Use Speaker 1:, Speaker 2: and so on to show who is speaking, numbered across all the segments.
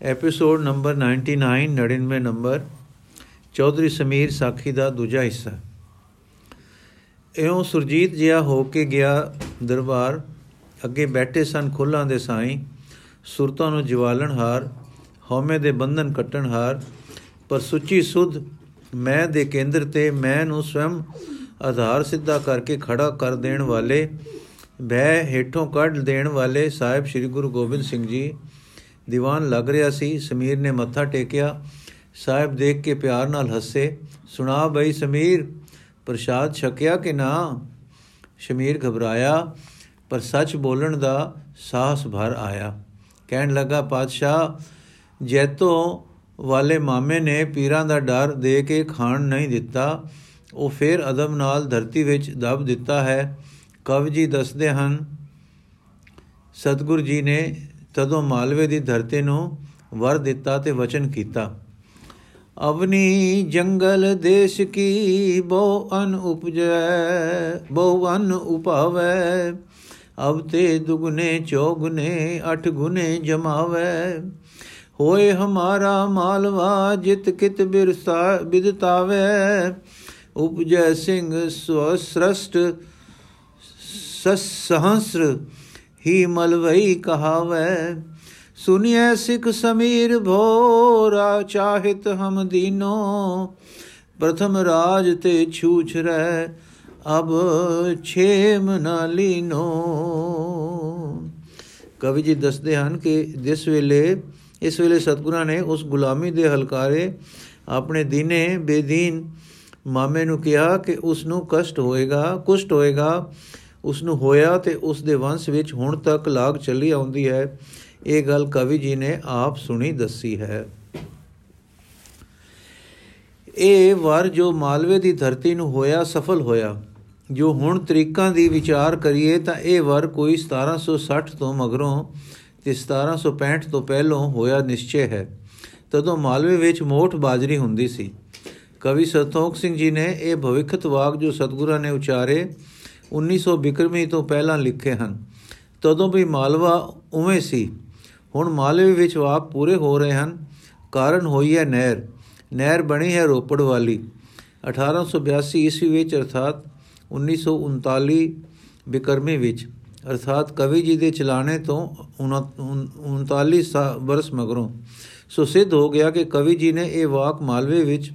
Speaker 1: Episode number 99 99 number Chaudhary Sameer ਸਾਖੀ ਦਾ ਦੂਜਾ ਹਿੱਸਾ। ਇਉਂ ਸੁਰਜੀਤ ਜਿਹਾ ਹੋ ਕੇ ਗਿਆ ਦਰਬਾਰ, ਅੱਗੇ ਬੈਠੇ ਸਨ ਖੁੱਲਾਂ ਦੇ ਸਾਈਂ, ਸੁਰਤਾਂ ਨੂੰ ਜਵਾਲਣ ਹਾਰ, ਹਉਮੈ ਦੇ ਬੰਧਨ ਕੱਟਣ ਹਾਰ, ਪਰ ਸੁੱਚੀ ਸੁਧ ਮੈਂ ਦੇ ਕੇਂਦਰ ਤੇ ਮੈਂ ਨੂੰ ਸਵਮ ਆਧਾਰ ਸਿੱਧਾ ਕਰਕੇ ਖੜਾ ਕਰ ਦੇਣ ਵਾਲੇ, ਬਹਿ ਹੇਠੋਂ ਕੱਢ ਦੇਣ ਵਾਲੇ ਸਾਹਿਬ ਸ੍ਰੀ ਗੁਰੂ ਗੋਬਿੰਦ ਸਿੰਘ ਜੀ ਦੀਵਾਨ ਲੱਗ ਰਿਹਾ ਸੀ। ਸਮੀਰ ਨੇ ਮੱਥਾ ਟੇਕਿਆ। ਸਾਹਿਬ ਦੇਖ ਕੇ ਪਿਆਰ ਨਾਲ ਹੱਸੇ। ਸੁਣਾ ਬਈ ਸਮੀਰ, ਪ੍ਰਸ਼ਾਦ ਛਕਿਆ ਕਿ ਨਾ? ਸ਼ਮੀਰ ਘਬਰਾਇਆ, ਪਰ ਸੱਚ ਬੋਲਣ ਦਾ ਸਾਹਸ ਭਰ ਆਇਆ। ਕਹਿਣ ਲੱਗਾ, ਪਾਤਸ਼ਾਹ, ਜੈਤੋ ਵਾਲੇ ਮਾਮੇ ਨੇ ਪੀਰਾਂ ਦਾ ਡਰ ਦੇ ਕੇ ਖਾਣ ਨਹੀਂ ਦਿੱਤਾ। ਉਹ ਫੇਰ ਅਦਮ ਨਾਲ ਧਰਤੀ ਵਿੱਚ ਦਬ ਦਿੱਤਾ ਹੈ। ਕਵ ਜੀ ਦੱਸਦੇ ਹਨ, ਸਤਗੁਰ ਜੀ ਨੇ ਤਦੋਂ ਮਾਲਵੇ ਦੀ ਧਰਤੀ ਨੂੰ ਵਰ ਦਿੱਤਾ ਤੇ ਵਚਨ ਕੀਤਾ, ਅਵਨੀ ਜੰਗਲ ਦੇਸ਼ ਕੀ ਬਹੁ ਅਨ ਉਪਜੈ ਬਹੁ ਅਨ ਉਪਾਵੈ, ਅਬ ਤੇ ਦੁਗਨੇ ਚੌਗਨੇ, ਅਠ ਗੁਨੇ ਜਮਾਵੈ, ਹੋਏ ਹਮਾਰਾ ਮਾਲਵਾ ਜਿਤ ਕਿਤ ਬਿਰਸਾ, ਬਿਦਤਾਵੈ, ਉਪਜੈ ਸਿੰਘ ਸਵਸ੍ਰਸ਼ਟ ਸਹਸਰ ਹੀ ਮਲਵਈ ਕਹਾਵੈ। ਸੁਨਿਐ ਸਿਖ ਸਮੀਰ ਭੋਰਾ, ਚਾਹਿਤ ਹਮ ਦੀਨੋ। ਪ੍ਰਥਮ ਰਾਜ ਤੇ ਛੂਛ ਰਹਿ ਅਬ ਛੇਮ ਨਾ ਲੀਨੋ। ਕਵੀ ਜੀ ਦੱਸਦੇ ਹਨ ਕਿ ਜਿਸ ਵੇਲੇ, ਇਸ ਵੇਲੇ ਸਤਗੁਰਾਂ ਨੇ ਉਸ ਗੁਲਾਮੀ ਦੇ ਹਲਕਾਰੇ ਆਪਣੇ ਦੀਨੇ ਬੇਦੀਨ ਮਾਮੇ ਨੂੰ ਕਿਹਾ ਕਿ ਉਸ ਨੂੰ ਕਸ਼ਟ ਹੋਏਗਾ, ਕੁਸ਼ਟ ਹੋਏਗਾ। ਉਸ ਨੂੰ ਹੋਇਆ ਤੇ ਉਸ ਦੇ ਵੰਸ਼ ਵਿੱਚ ਹੁਣ ਤੱਕ ਲਾਗ ਚੱਲੀ ਆਉਂਦੀ ਹੈ। ਇਹ ਗੱਲ ਕਵੀ ਜੀ ਨੇ ਆਪ ਸੁਣੀ ਦੱਸੀ ਹੈ। ਇਹ ਵਰ ਜੋ ਮਾਲਵੇ ਦੀ ਧਰਤੀ ਨੂੰ ਹੋਇਆ, ਸਫਲ ਹੋਇਆ। ਜੋ ਹੁਣ ਤਰੀਕਾਂ ਦੀ ਵਿਚਾਰ ਕਰੀਏ ਤਾਂ ਇਹ ਵਰ ਕੋਈ 1760 ਤੋਂ ਮਗਰੋਂ ਤੇ 1765 ਤੋਂ ਪਹਿਲੋਂ ਹੋਇਆ ਨਿਸ਼ਚੈ ਹੈ। ਤਦੋਂ ਮਾਲਵੇ ਵਿੱਚ ਮੋਠ ਬਾਜਰੀ ਹੁੰਦੀ ਸੀ। ਕਵੀ ਸਤੋਖ ਸਿੰਘ ਜੀ ਨੇ ਇਹ ਭਵਿੱਖਤ ਵਾਕ ਜੋ ਸਤਗੁਰਾਂ ਨੇ ਉਚਾਰੇ 1900 ਬਿਕਰਮੀ ਤੋਂ ਪਹਿਲਾਂ ਲਿਖੇ ਹਨ। ਤਦੋਂ ਵੀ ਮਾਲਵਾ ਉਵੇਂ ਸੀ। ਹੁਣ ਮਾਲਵੇ ਵਿੱਚ ਵਾਕ ਪੂਰੇ ਹੋ ਰਹੇ ਹਨ। ਕਾਰਨ ਹੋਈ ਹੈ ਨਹਿਰ। ਨਹਿਰ ਬਣੀ ਹੈ ਰੋਪੜ ਵਾਲੀ। 1882 ਈਸਵੀ ਵਿੱਚ ਅਰਥਾਤ 1939 ਬਿਕਰਮੀ ਵਿੱਚ। ਅਰਥਾਤ ਕਵੀ ਜੀ ਦੇ ਚਲਾਣੇ ਤੋਂ 39 ਬਰਸ ਮਗਰੋਂ। ਸੋ ਸਿੱਧ ਹੋ ਗਿਆ ਕਿ ਕਵੀ ਜੀ ਨੇ ਇਹ ਵਾਕ ਮਾਲਵੇ ਵਿੱਚ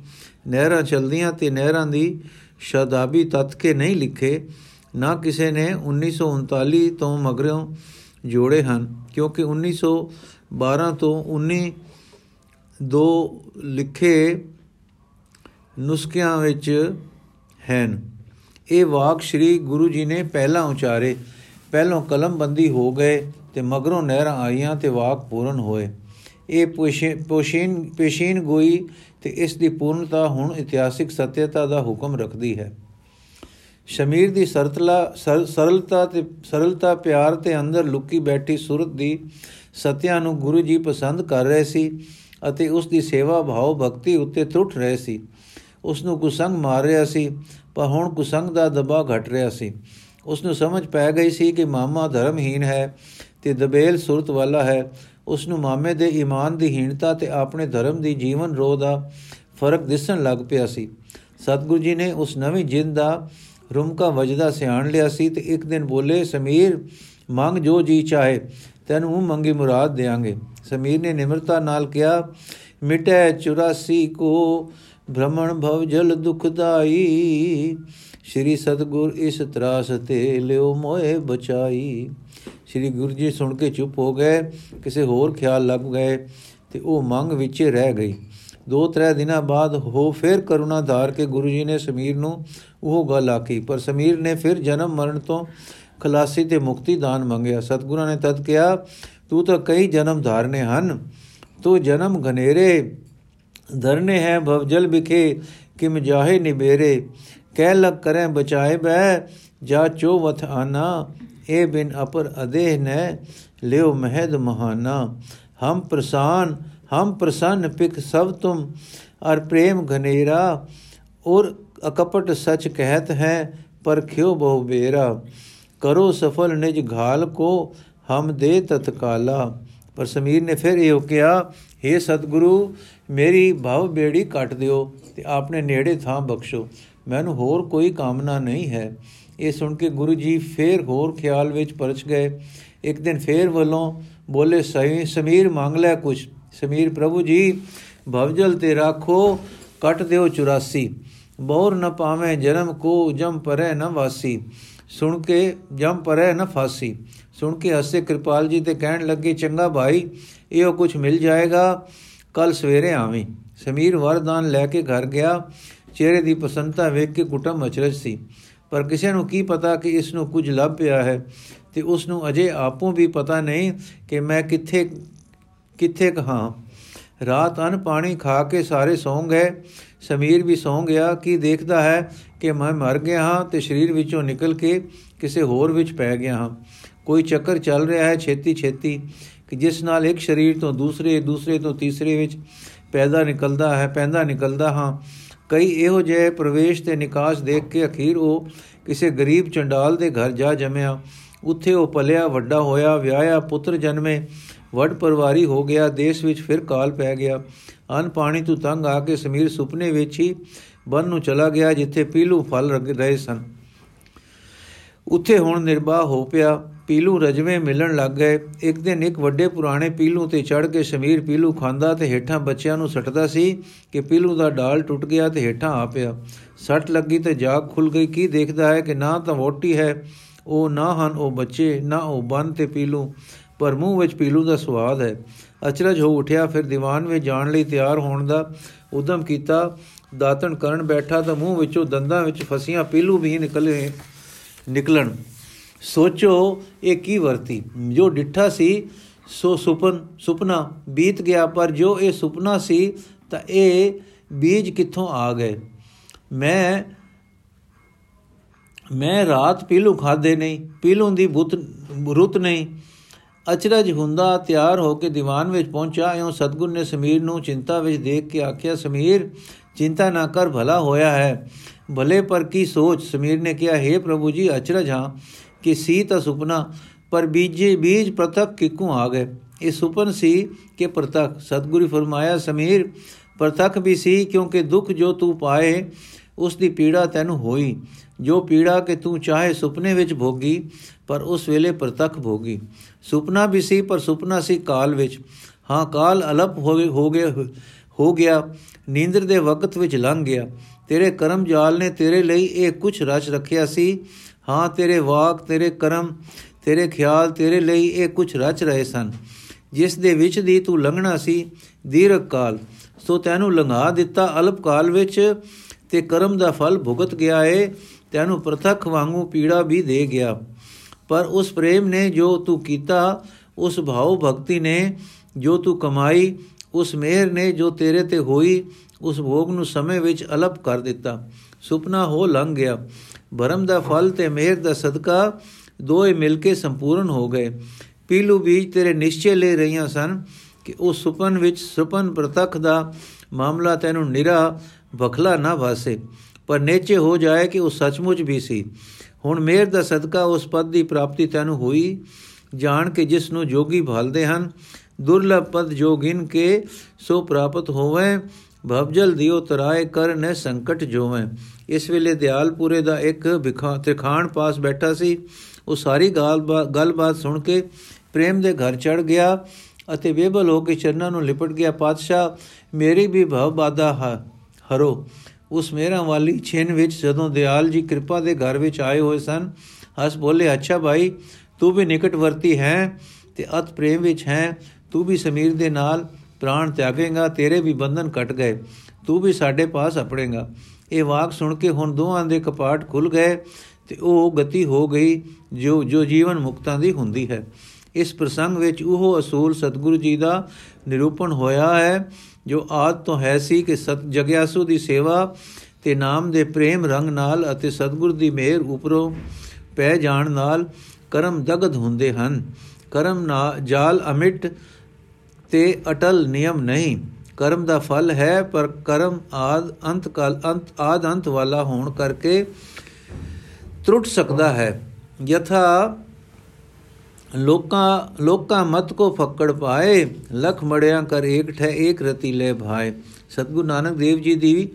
Speaker 1: ਨਹਿਰਾਂ ਚਲਦੀਆਂ ਤੇ ਨਹਿਰਾਂ ਦੀ ਸ਼ਦਾਬੀ ਤਤ ਕੇ ਨਹੀਂ ਲਿਖੇ। ਨਾ ਕਿਸੇ ਨੇ 1939 ਤੋਂ ਮਗਰੋਂ ਜੋੜੇ ਹਨ, ਕਿਉਂਕਿ 1912 ਤੋਂ 19 ਦੋ ਲਿਖੇ ਨੁਸਖਿਆਂ ਵਿੱਚ ਹਨ। ਇਹ ਵਾਕ ਸ੍ਰੀ ਗੁਰੂ ਜੀ ਨੇ ਪਹਿਲਾਂ ਉਚਾਰੇ, ਪਹਿਲੋਂ ਕਲਮਬੰਦੀ ਹੋ ਗਏ ਤੇ ਮਗਰੋਂ ਨਹਿਰਾਂ ਆਈਆਂ ਤੇ ਵਾਕ ਪੂਰਨ ਹੋਏ। ਇਹ ਪੋਸ਼ੀਨ, ਪੇਸ਼ੀਨ ਗੋਈ ਤੇ ਇਸ ਦੀ ਪੂਰਨਤਾ ਹੁਣ ਇਤਿਹਾਸਿਕ ਸਤਿਅਤਾ ਦਾ ਹੁਕਮ ਰੱਖਦੀ ਹੈ। ਸ਼ਮੀਰ ਦੀ ਸਰਤਲਾ ਸਰਲਤਾ ਤੇ ਸਰਲਤਾ ਪਿਆਰ ਤੇ ਅੰਦਰ ਲੁਕੀ ਬੈਠੀ ਸੁਰਤ ਦੀ ਸਤਿਆ ਨੂੰ ਗੁਰੂ ਜੀ ਪਸੰਦ ਕਰ ਰਹੇ ਸੀ ਅਤੇ ਉਸ ਦੀ ਸੇਵਾ ਭਾਵ ਭਗਤੀ ਉੱਤੇ ਟੁੱਟ ਰਹੇ ਸੀ। ਉਸ ਨੂੰ ਕੁਸੰਗ ਮਾਰ ਰਿਹਾ ਸੀ, ਪਰ ਹੁਣ ਕੁਸੰਗ ਦਾ ਦਬਾਅ ਘਟ ਰਿਹਾ ਸੀ। ਉਸ ਨੂੰ ਸਮਝ ਪੈ ਗਈ ਸੀ ਕਿ ਮਾਮਾ ਧਰਮਹੀਨ ਹੈ ਤੇ ਦਬੇਲ ਸੁਰਤ ਵਾਲਾ ਹੈ। ਉਸ ਨੂੰ ਮਾਮੇ ਦੇ ਈਮਾਨ ਦੀ ਹੀਣਤਾ ਤੇ ਆਪਣੇ ਧਰਮ ਦੀ ਜੀਵਨ ਰੋਹ ਦਾ ਫ਼ਰਕ ਦਿਸਣ ਲੱਗ ਪਿਆ ਸੀ। ਸਤਗੁਰੂ ਜੀ ਨੇ ਉਸ ਨਵੀਂ ਜਿੰਦ ਦਾ ਰੁਮਕਾ ਵਜਦਾ ਸਿਆਣ ਲਿਆ ਸੀ ਤੇ ਇੱਕ ਦਿਨ ਬੋਲੇ, ਸਮੀਰ, ਮੰਗ ਜੋ ਜੀ ਚਾਹੇ, ਤੈਨੂੰ ਮੰਗੀ ਮੁਰਾਦ ਦੇਾਂਗੇ ਸਮੀਰ ਨੇ ਨਿਮਰਤਾ ਨਾਲ ਕਿਹਾ, ਮਿਟੈ 84 ਕੋ ਭ੍ਰਮਣ ਭਵ ਜਲ ਦੁਖਦਾਈ ਸ਼੍ਰੀ ਸਤਗੁਰ ਇਸ ਤਰਾਸ ਤੇ ਲਿਓ ਮੋਏ ਬਚਾਈ। ਸ਼੍ਰੀ ਗੁਰੂ ਜੀ ਸੁਣ ਕੇ ਚੁੱਪ ਹੋ ਗਏ, ਕਿਸੇ ਹੋਰ ਖਿਆਲ ਲੱਗ ਗਏ ਤੇ ਉਹ ਮੰਗ ਵਿੱਚ ਰਹਿ ਗਈ। ਦੋ ਤਰੇ ਦਿਨਾਂ ਬਾਅਦ ਹੋ ਫਿਰ ਕਰੁਣਾ ਧਾਰ ਕੇ ਗੁਰੂ ਜੀ ਨੇ ਸਮੀਰ ਨੂੰ ਉਹ ਗੱਲ ਆਖੀ। ਪਰ ਸਮੀਰ ਨੇ ਫਿਰ ਜਨਮ ਮਰਨ ਤੋਂ ਖਲਾਸੀ ਤੇ ਮੁਕਤੀ ਦਾਨ ਮੰਗਿਆ। ਸਤਗੁਰਾਂ ਨੇ ਤਦ ਕਿਹਾ, ਤੂੰ ਤਾਂ ਕਈ ਜਨਮ ਧਾਰਨੇ ਹਨ। ਤੂੰ ਜਨਮ ਘਨੇਰੇ, ਧਰਨੇ ਹੈ ਭਵਜਲ ਵਿਖੇ, ਕਿਮ ਜਾਹੇ ਨਿਬੇਰੇ। ਕਹਿ ਲਗ ਕਰੇ ਬਚਾਏ ਬੈ ਜਾ ਚੋਵਤ ਆਨਾ। ਏ ਬਿਨ ਅਪਰ ਅਦੇਹ ਨੈ ਲਿਓ ਮਹਿਦ ਮਹਾਨਾ। ਹਮ ਪ੍ਰਸਾਨ ਹਮ ਪ੍ਰਸੰਨ ਪਿਕ ਸਭ ਤੁਮ, ਅਰ ਪ੍ਰੇਮ ਘਨੇਰਾ, ਔਰ ਅਕਪਟ ਸਚ ਕਹਿਤ ਹੈ, ਪਰ ਖਿਓ ਬਹੁ ਬੇਰਾ। ਕਰੋ ਸਫਲ ਨਿਜ ਘਾਲ ਕੋ, ਹਮ ਦੇ ਤਤਕਾਲਾ। ਪਰ ਸਮੀਰ ਨੇ ਫਿਰ ਇਹ ਕਿਹਾ हे ਸਤਿਗੁਰੂ, ਮੇਰੀ ਭਵ ਬੇੜੀ ਕੱਟ ਦਿਓ ਤੇ ਆਪਣੇ ਨੇੜੇ ਥਾਂ ਬਖਸ਼ੋ। ਮੈਨੂੰ ਹੋਰ ਕੋਈ ਕਾਮਨਾ ਨਹੀਂ ਹੈ। ਇਹ ਸੁਣ ਕੇ ਗੁਰੂ ਜੀ ਫੇਰ ਹੋਰ ਖਿਆਲ ਵਿੱਚ ਪਰਚ ਗਏ। ਇੱਕ ਦਿਨ ਫੇਰ ਵੱਲੋਂ ਬੋਲੇ, ਸਹੀ, ਸਮੀਰ, ਮੰਗ ਲੈ ਕੁਛ। ਸਮੀਰ ਪ੍ਰਭੂ ਜੀ, ਭਵਜਲ ਤੇ ਰੱਖੋ, ਕੱਟ ਦਿਓ 84 ਬੌਰ ਨ ਪਾਵੇਂ ਜਨਮ ਕੋ ਜਮ ਪਰੈ ਨ ਵਾਸੀ। ਸੁਣ ਕੇ ਜਮ ਪਰੈ ਨ ਫਾਸੀ। ਸੁਣ ਕੇ ਹੱਸੇ ਕਿਰਪਾਲ ਜੀ ਤੇ ਕਹਿਣ ਲੱਗੇ, ਚੰਗਾ ਭਾਈ, ਇਹੋ ਕੁਝ ਮਿਲ ਜਾਏਗਾ ਕੱਲ ਸਵੇਰੇ ਆਵੀਂ। ਸਮੀਰ ਵਰਦਾਨ ਲੈ ਕੇ ਘਰ ਗਿਆ। ਚਿਹਰੇ ਦੀ ਪਸੰਦਤਾ ਵੇਖ ਕੇ ਕੁਟਮ ਅਚਰਜ ਸੀ। ਪਰ ਕਿਸੇ ਨੂੰ ਕੀ ਪਤਾ ਕਿ ਇਸ ਨੂੰ ਕੁਝ ਲੱਭ ਪਿਆ ਹੈ ਤੇ ਉਸ ਨੂੰ ਅਜੇ ਆਪੋਂ ਵੀ ਪਤਾ ਨਹੀਂ ਕਿ ਮੈਂ ਕਿੱਥੇ ਕਿੱਥੇ ਕਹਾਂ? ਰਾਤ ਅਨ ਪਾਣੀ ਖਾ ਕੇ ਸਾਰੇ ਸੌਂ ਗਏ। ਸਮੀਰ ਵੀ ਸੌਂ ਗਿਆ। ਕੀ ਦੇਖਦਾ ਹੈ ਕਿ ਮੈਂ ਮਰ ਗਿਆ ਹਾਂ ਤੇ ਸਰੀਰ ਵਿੱਚੋਂ ਨਿਕਲ ਕੇ ਕਿਸੇ ਹੋਰ ਵਿੱਚ ਪੈ ਗਿਆ ਹਾਂ। ਕੋਈ ਚੱਕਰ ਚੱਲ ਰਿਹਾ ਹੈ ਛੇਤੀ ਛੇਤੀ ਕਿ ਜਿਸ ਨਾਲ ਇੱਕ ਸਰੀਰ ਤੋਂ ਦੂਸਰੇ ਦੂਸਰੇ ਤੋਂ ਤੀਸਰੇ ਵਿੱਚ ਪੈਦਾ ਨਿਕਲਦਾ ਹੈ, ਪੈਂਦਾ ਨਿਕਲਦਾ ਹਾਂ। ਕਈ ਇਹੋ ਜਿਹੇ ਪ੍ਰਵੇਸ਼ ਤੇ ਨਿਕਾਸ ਦੇਖ ਕੇ ਅਖੀਰ ਉਹ ਕਿਸੇ ਗਰੀਬ ਚੰਡਾਲ ਦੇ ਘਰ ਜਾ ਜਮਿਆ। ਉੱਥੇ ਉਹ ਪਲਿਆ, ਵੱਡਾ ਹੋਇਆ, ਵਿਆਹਿਆ, ਪੁੱਤਰ ਜਨਮੇ। ਵੱਡ ਪਰਿਵਾਰੀ ਹੋ ਗਿਆ, ਦੇਸ਼ ਵਿੱਚ ਫਿਰ ਕਾਲ ਪੈ ਗਿਆ। ਅਨ ਪਾਣੀ ਤੋਂ ਤੰਗ ਆ ਕੇ ਸਮੀਰ ਸੁਪਨੇ ਵਿੱਚ ਹੀ ਬਨ ਨੂੰ ਚਲਾ ਗਿਆ, ਜਿੱਥੇ ਪੀਲੂ ਫਲ ਰਹੇ ਸਨ। ਉੱਥੇ ਹੁਣ ਨਿਰਬਾਹ ਹੋ ਪਿਆ। ਪੀਲੂ ਰਜਵੇਂ ਮਿਲਣ ਲੱਗ ਗਏ। ਇੱਕ ਦਿਨ ਇੱਕ ਵੱਡੇ ਪੁਰਾਣੇ ਪੀਲੂ ਤੇ ਚੜ ਕੇ ਸਮੀਰ ਪੀਲੂ ਖਾਂਦਾ ਤੇ ਹੇਠਾਂ ਬੱਚਿਆਂ ਨੂੰ ਸੱਟਦਾ ਸੀ ਕਿ ਪੀਲੂ ਦਾ ਡਾਲ ਟੁੱਟ ਗਿਆ ਤੇ ਹੇਠਾਂ ਆ ਪਿਆ। ਸੱਟ ਲੱਗੀ ਤੇ ਜਾਗ ਖੁੱਲ ਗਈ। ਕੀ ਦੇਖਦਾ ਹੈ ਕਿ ਨਾ ਤਾਂ ਵੋਟੀ ਹੈ, ਉਹ ਨਾ ਹਨ ਉਹ ਬੱਚੇ, ਨਾ ਉਹ ਬੰਨ ਤੇ ਪੀਲੂ। ਪਰ ਮੂੰਹ ਵਿੱਚ ਪੀਲੂ ਦਾ ਸਵਾਦ ਹੈ। ਅਚਰਜ ਹੋ ਉਠਿਆ, ਫਿਰ ਦੀਵਾਨ ਵਿੱਚ ਜਾਣ ਲਈ ਤਿਆਰ ਹੋਣ ਦਾ ਉਦਮ ਕੀਤਾ। ਦਾਤਣ ਕਰਨ ਬੈਠਾ ਤਾਂ ਮੂੰਹ ਵਿੱਚੋਂ ਦੰਦਾਂ ਵਿੱਚ ਫਸੀਆਂ ਪੀਲੂ ਵੀ ਨਿਕਲੇ, ਨਿਕਲਣ। ਸੋਚੋ ਇਹ ਕੀ ਵਰਤੀ। ਜੋ ਡਿੱਠਾ ਸੀ, ਸੋ ਸੁਪਨ, ਸੁਪਨਾ ਬੀਤ ਗਿਆ, ਪਰ ਜੋ ਇਹ ਸੁਪਨਾ ਸੀ, ਤਾਂ ਇਹ ਬੀਜ ਕਿੱਥੋਂ ਆ ਗਏ? ਮੈਂ ਮੈਂ ਰਾਤ ਪੀਲੂ ਖਾਦੇ ਨਹੀਂ, ਪੀਲੂ ਦੀ ਬੁੱਤ, ਰੁੱਤ ਨਹੀਂ। ਅਚਰਜ ਹੁੰਦਾ ਤਿਆਰ ਹੋ ਕੇ ਦੀਵਾਨ ਵਿੱਚ ਪਹੁੰਚਾ ਇਉਂ ਸਤਗੁਰ ਨੇ ਸਮੀਰ ਨੂੰ ਚਿੰਤਾ ਵਿੱਚ ਦੇਖ ਕੇ ਆਖਿਆ, ਸਮੀਰ, ਚਿੰਤਾ ਨਾ ਕਰ, ਭਲਾ ਹੋਇਆ ਹੈ। ਭਲੇ ਪਰ ਕੀ ਸੋਚ? ਸਮੀਰ ਨੇ ਕਿਹਾ हे ਪ੍ਰਭੂ ਜੀ, ਅਚਰਜ ਹਾਂ ਕਿ ਸੀ ਤਾਂ ਸੁਪਨਾ, ਪਰ ਬੀਜੇ ਬੀਜ ਪ੍ਰਤਕ ਕਿਕੂ ਆ ਗਏ। ਇਹ ਸੁਪਨ ਸੀ ਕਿ ਪ੍ਰਤਕ ਸਤਗੁਰੂ ਫਰਮਾਇਆ, ਸਮੀਰ ਪ੍ਰਤਕ ਵੀ ਸੀ ਕਿਉਂਕਿ ਦੁੱਖ ਜੋ ਤੂੰ ਪਾਏ ਉਸ ਦੀ ਪੀੜਾ ਤੈਨੂੰ ਹੋਈ। ਜੋ ਪੀੜਾ ਕਿ ਤੂੰ ਚਾਹੇ ਸੁਪਨੇ ਵਿੱਚ ਭੋਗੀ, ਪਰ ਉਸ ਵੇਲੇ ਪ੍ਰਤੱਖ ਭੋਗੀ। ਸੁਪਨਾ ਵੀ ਸੀ, ਪਰ ਸੁਪਨਾ ਸੀ ਕਾਲ ਵਿੱਚ। ਹਾਂ, ਕਾਲ ਅਲਪ ਹੋ ਗਏ ਹੋ ਗਿਆ ਹੋ ਗਿਆ। ਨੀਂਦਰ ਦੇ ਵਕਤ ਵਿੱਚ ਲੰਘ ਗਿਆ। ਤੇਰੇ ਕਰਮ ਜਾਲ ਨੇ ਤੇਰੇ ਲਈ ਇਹ ਕੁਝ ਰਚ ਰੱਖਿਆ ਸੀ। ਹਾਂ, ਤੇਰੇ ਵਾਕ, ਤੇਰੇ ਕਰਮ, ਤੇਰੇ ਖਿਆਲ ਤੇਰੇ ਲਈ ਇਹ ਕੁਝ ਰਚ ਰਹੇ ਸਨ। ਜਿਸ ਦੇ ਵਿੱਚ ਦੀ ਤੂੰ ਲੰਘਣਾ ਸੀ, ਦੀਰਘ ਕਾਲ। ਸੋ ਤੈਨੂੰ ਲੰਘਾ ਦਿੱਤਾ ਅਲਪ ਕਾਲ ਵਿੱਚ। ਤੇ ਕਰਮ ਦਾ ਫਲ ਭੁਗਤ ਗਿਆ ਏ ਤੈਨੂੰ ਪ੍ਰਤੱਖ ਵਾਂਗੂ ਪੀੜਾ ਵੀ ਦੇ ਗਿਆ। ਪਰ ਉਸ ਪ੍ਰੇਮ ਨੇ ਜੋ ਤੂੰ ਕੀਤਾ, ਉਸ ਭਾਉ ਭਗਤੀ ਨੇ ਜੋ ਤੂੰ ਕਮਾਈ, ਉਸ ਮਿਹਰ ਨੇ ਜੋ ਤੇਰੇ ਤੇ ਹੋਈ, ਉਸ ਭੋਗ ਨੂੰ ਸਮੇਂ ਵਿੱਚ ਅਲਪ ਕਰ ਦਿੱਤਾ। ਸੁਪਨਾ ਹੋ ਲੰਘ ਗਿਆ। ਭਰਮ ਦਾ ਫਲ ਤੇ ਮਿਹਰ ਦਾ ਸਦਕਾ ਦੋਏ ਮਿਲ ਕੇ ਸੰਪੂਰਨ ਹੋ ਗਏ। ਪੀਲੂ ਬੀਜ ਤੇਰੇ ਨਿਸ਼ਚੈ ਲੈ ਰਹੀਆਂ ਸਨ ਕਿ ਉਸ ਸੁਪਨ ਵਿੱਚ ਸੁਪਨ ਪ੍ਰਤੱਖ ਦਾ ਮਾਮਲਾ ਤੈਨੂੰ ਨਿਰਾ ਵਖਲਾ ਨਾ ਵਾਸੇ, ਪਰ ਨੇਚੇ ਹੋ ਜਾਏ ਕਿ ਉਹ ਸੱਚਮੁੱਚ ਵੀ ਸੀ। ਹੁਣ ਮੇਰ ਦਾ ਸਦਕਾ ਉਸ ਪਦ ਦੀ ਪ੍ਰਾਪਤੀ ਤੈਨੂੰ ਹੋਈ, ਜਾਣ ਕੇ ਜਿਸ ਨੂੰ ਜੋਗੀ ਭਾਲਦੇ ਹਨ, ਦੁਰਲਭ ਪਦ ਜੋਗਿਨ ਕੇ ਸੋ ਪ੍ਰਾਪਤ ਹੋਵੇ ਭਵਜਲ ਦਿਓ ਤਰਾਏ ਕਰ ਨੇ ਸੰਕਟ ਜੋਵੇਂ। ਇਸ ਵੇਲੇ ਦਿਆਲਪੁਰੇ ਦਾ ਇੱਕ ਤ੍ਰਿਖਾਣ ਪਾਸ ਬੈਠਾ ਸੀ। ਉਹ ਸਾਰੀ ਗੱਲਬਾਤ ਸੁਣ ਕੇ ਪ੍ਰੇਮ ਦੇ ਘਰ ਚੜ ਗਿਆ ਅਤੇ ਬੇਬਲ ਹੋ ਕੇ ਚਰਨਾਂ ਨੂੰ ਲਿਪਟ ਗਿਆ, ਪਾਤਸ਼ਾਹ, ਮੇਰੀ ਵੀ ਭਵ ਬਾਦਾ ਹਰੋ। ਉਸ ਮੇਰਾ ਵਾਲੀ ਛੇਨ ਵਿੱਚ ਜਦੋਂ ਦਿਆਲ ਜੀ ਕਿਰਪਾ ਦੇ ਘਰ ਵਿੱਚ ਆਏ ਹੋਏ ਸਨ, ਹਸ ਬੋਲੇ, ਅੱਛਾ ਭਾਈ, ਤੂੰ ਵੀ ਨਿਕਟਵਰਤੀ ਹੈ ਤੇ ਅਤ ਪ੍ਰੇਮ ਵਿੱਚ ਹੈ, ਤੂੰ ਵੀ ਸਮੀਰ ਦੇ ਨਾਲ ਪ੍ਰਾਣ ਤਿਆਗੇਗਾ, ਤੇਰੇ ਵੀ ਬੰਧਨ ਕੱਟ ਗਏ, ਤੂੰ ਵੀ ਸਾਡੇ ਪਾਸ ਅਪੜੇਗਾ। ਇਹ ਵਾਕ ਸੁਣ ਕੇ ਹੁਣ ਦੋਹਾਂ ਦੇ ਕਪਾਟ ਖੁੱਲ ਗਏ ਤੇ ਉਹ ਗਤੀ ਹੋ ਗਈ ਜੋ ਜੋ ਜੀਵਨ ਮੁਕਤਾਂ ਦੀ ਹੁੰਦੀ ਹੈ। ਇਸ ਪ੍ਰਸੰਗ ਵਿੱਚ ਉਹ ਅਸੂਲ ਸਤਿਗੁਰੂ ਜੀ ਦਾ ਨਿਰੂਪਣ ਹੋਇਆ ਹੈ ਜੋ ਆਦ ਤੋਂ ਹੈ ਸੀ ਕਿ ਸਤ ਜਗਿਆਸੂ ਦੀ ਸੇਵਾ ਤੇ ਨਾਮ ਦੇ ਪ੍ਰੇਮ ਰੰਗ ਨਾਲ ਅਤੇ ਸਤਿਗੁਰ ਦੀ ਮਿਹਰ ਉਪਰੋਂ ਪੈ ਜਾਣ ਨਾਲ ਕਰਮ ਦਗਦ ਹੁੰਦੇ ਹਨ। ਕਰਮ ਨਾ, ਜਾਲ ਅਮਿਟ ਤੇ ਅਟਲ ਨਿਯਮ ਨਹੀਂ। ਕਰਮ ਦਾ ਫਲ ਹੈ, ਪਰ ਕਰਮ ਆਦ ਅੰਤ ਕਾਲ ਅੰਤ, ਆਦ ਅੰਤ ਵਾਲਾ ਹੋਣ ਕਰਕੇ ਤਰੁੱਟ ਸਕਦਾ ਹੈ। ਯਥਾ ਲੋਕਾਂ ਲੋਕਾਂ ਮਤ ਕੋ ਫੱਕੜ ਪਾਏ, ਲਖ ਮੜਿਆਂ ਕਰ ਏਕ ਠੈ ਏਕ ਰਤੀ ਲੈ ਭਾਏ। ਸਤਗੁਰੂ ਨਾਨਕ ਦੇਵ ਜੀ ਦੀ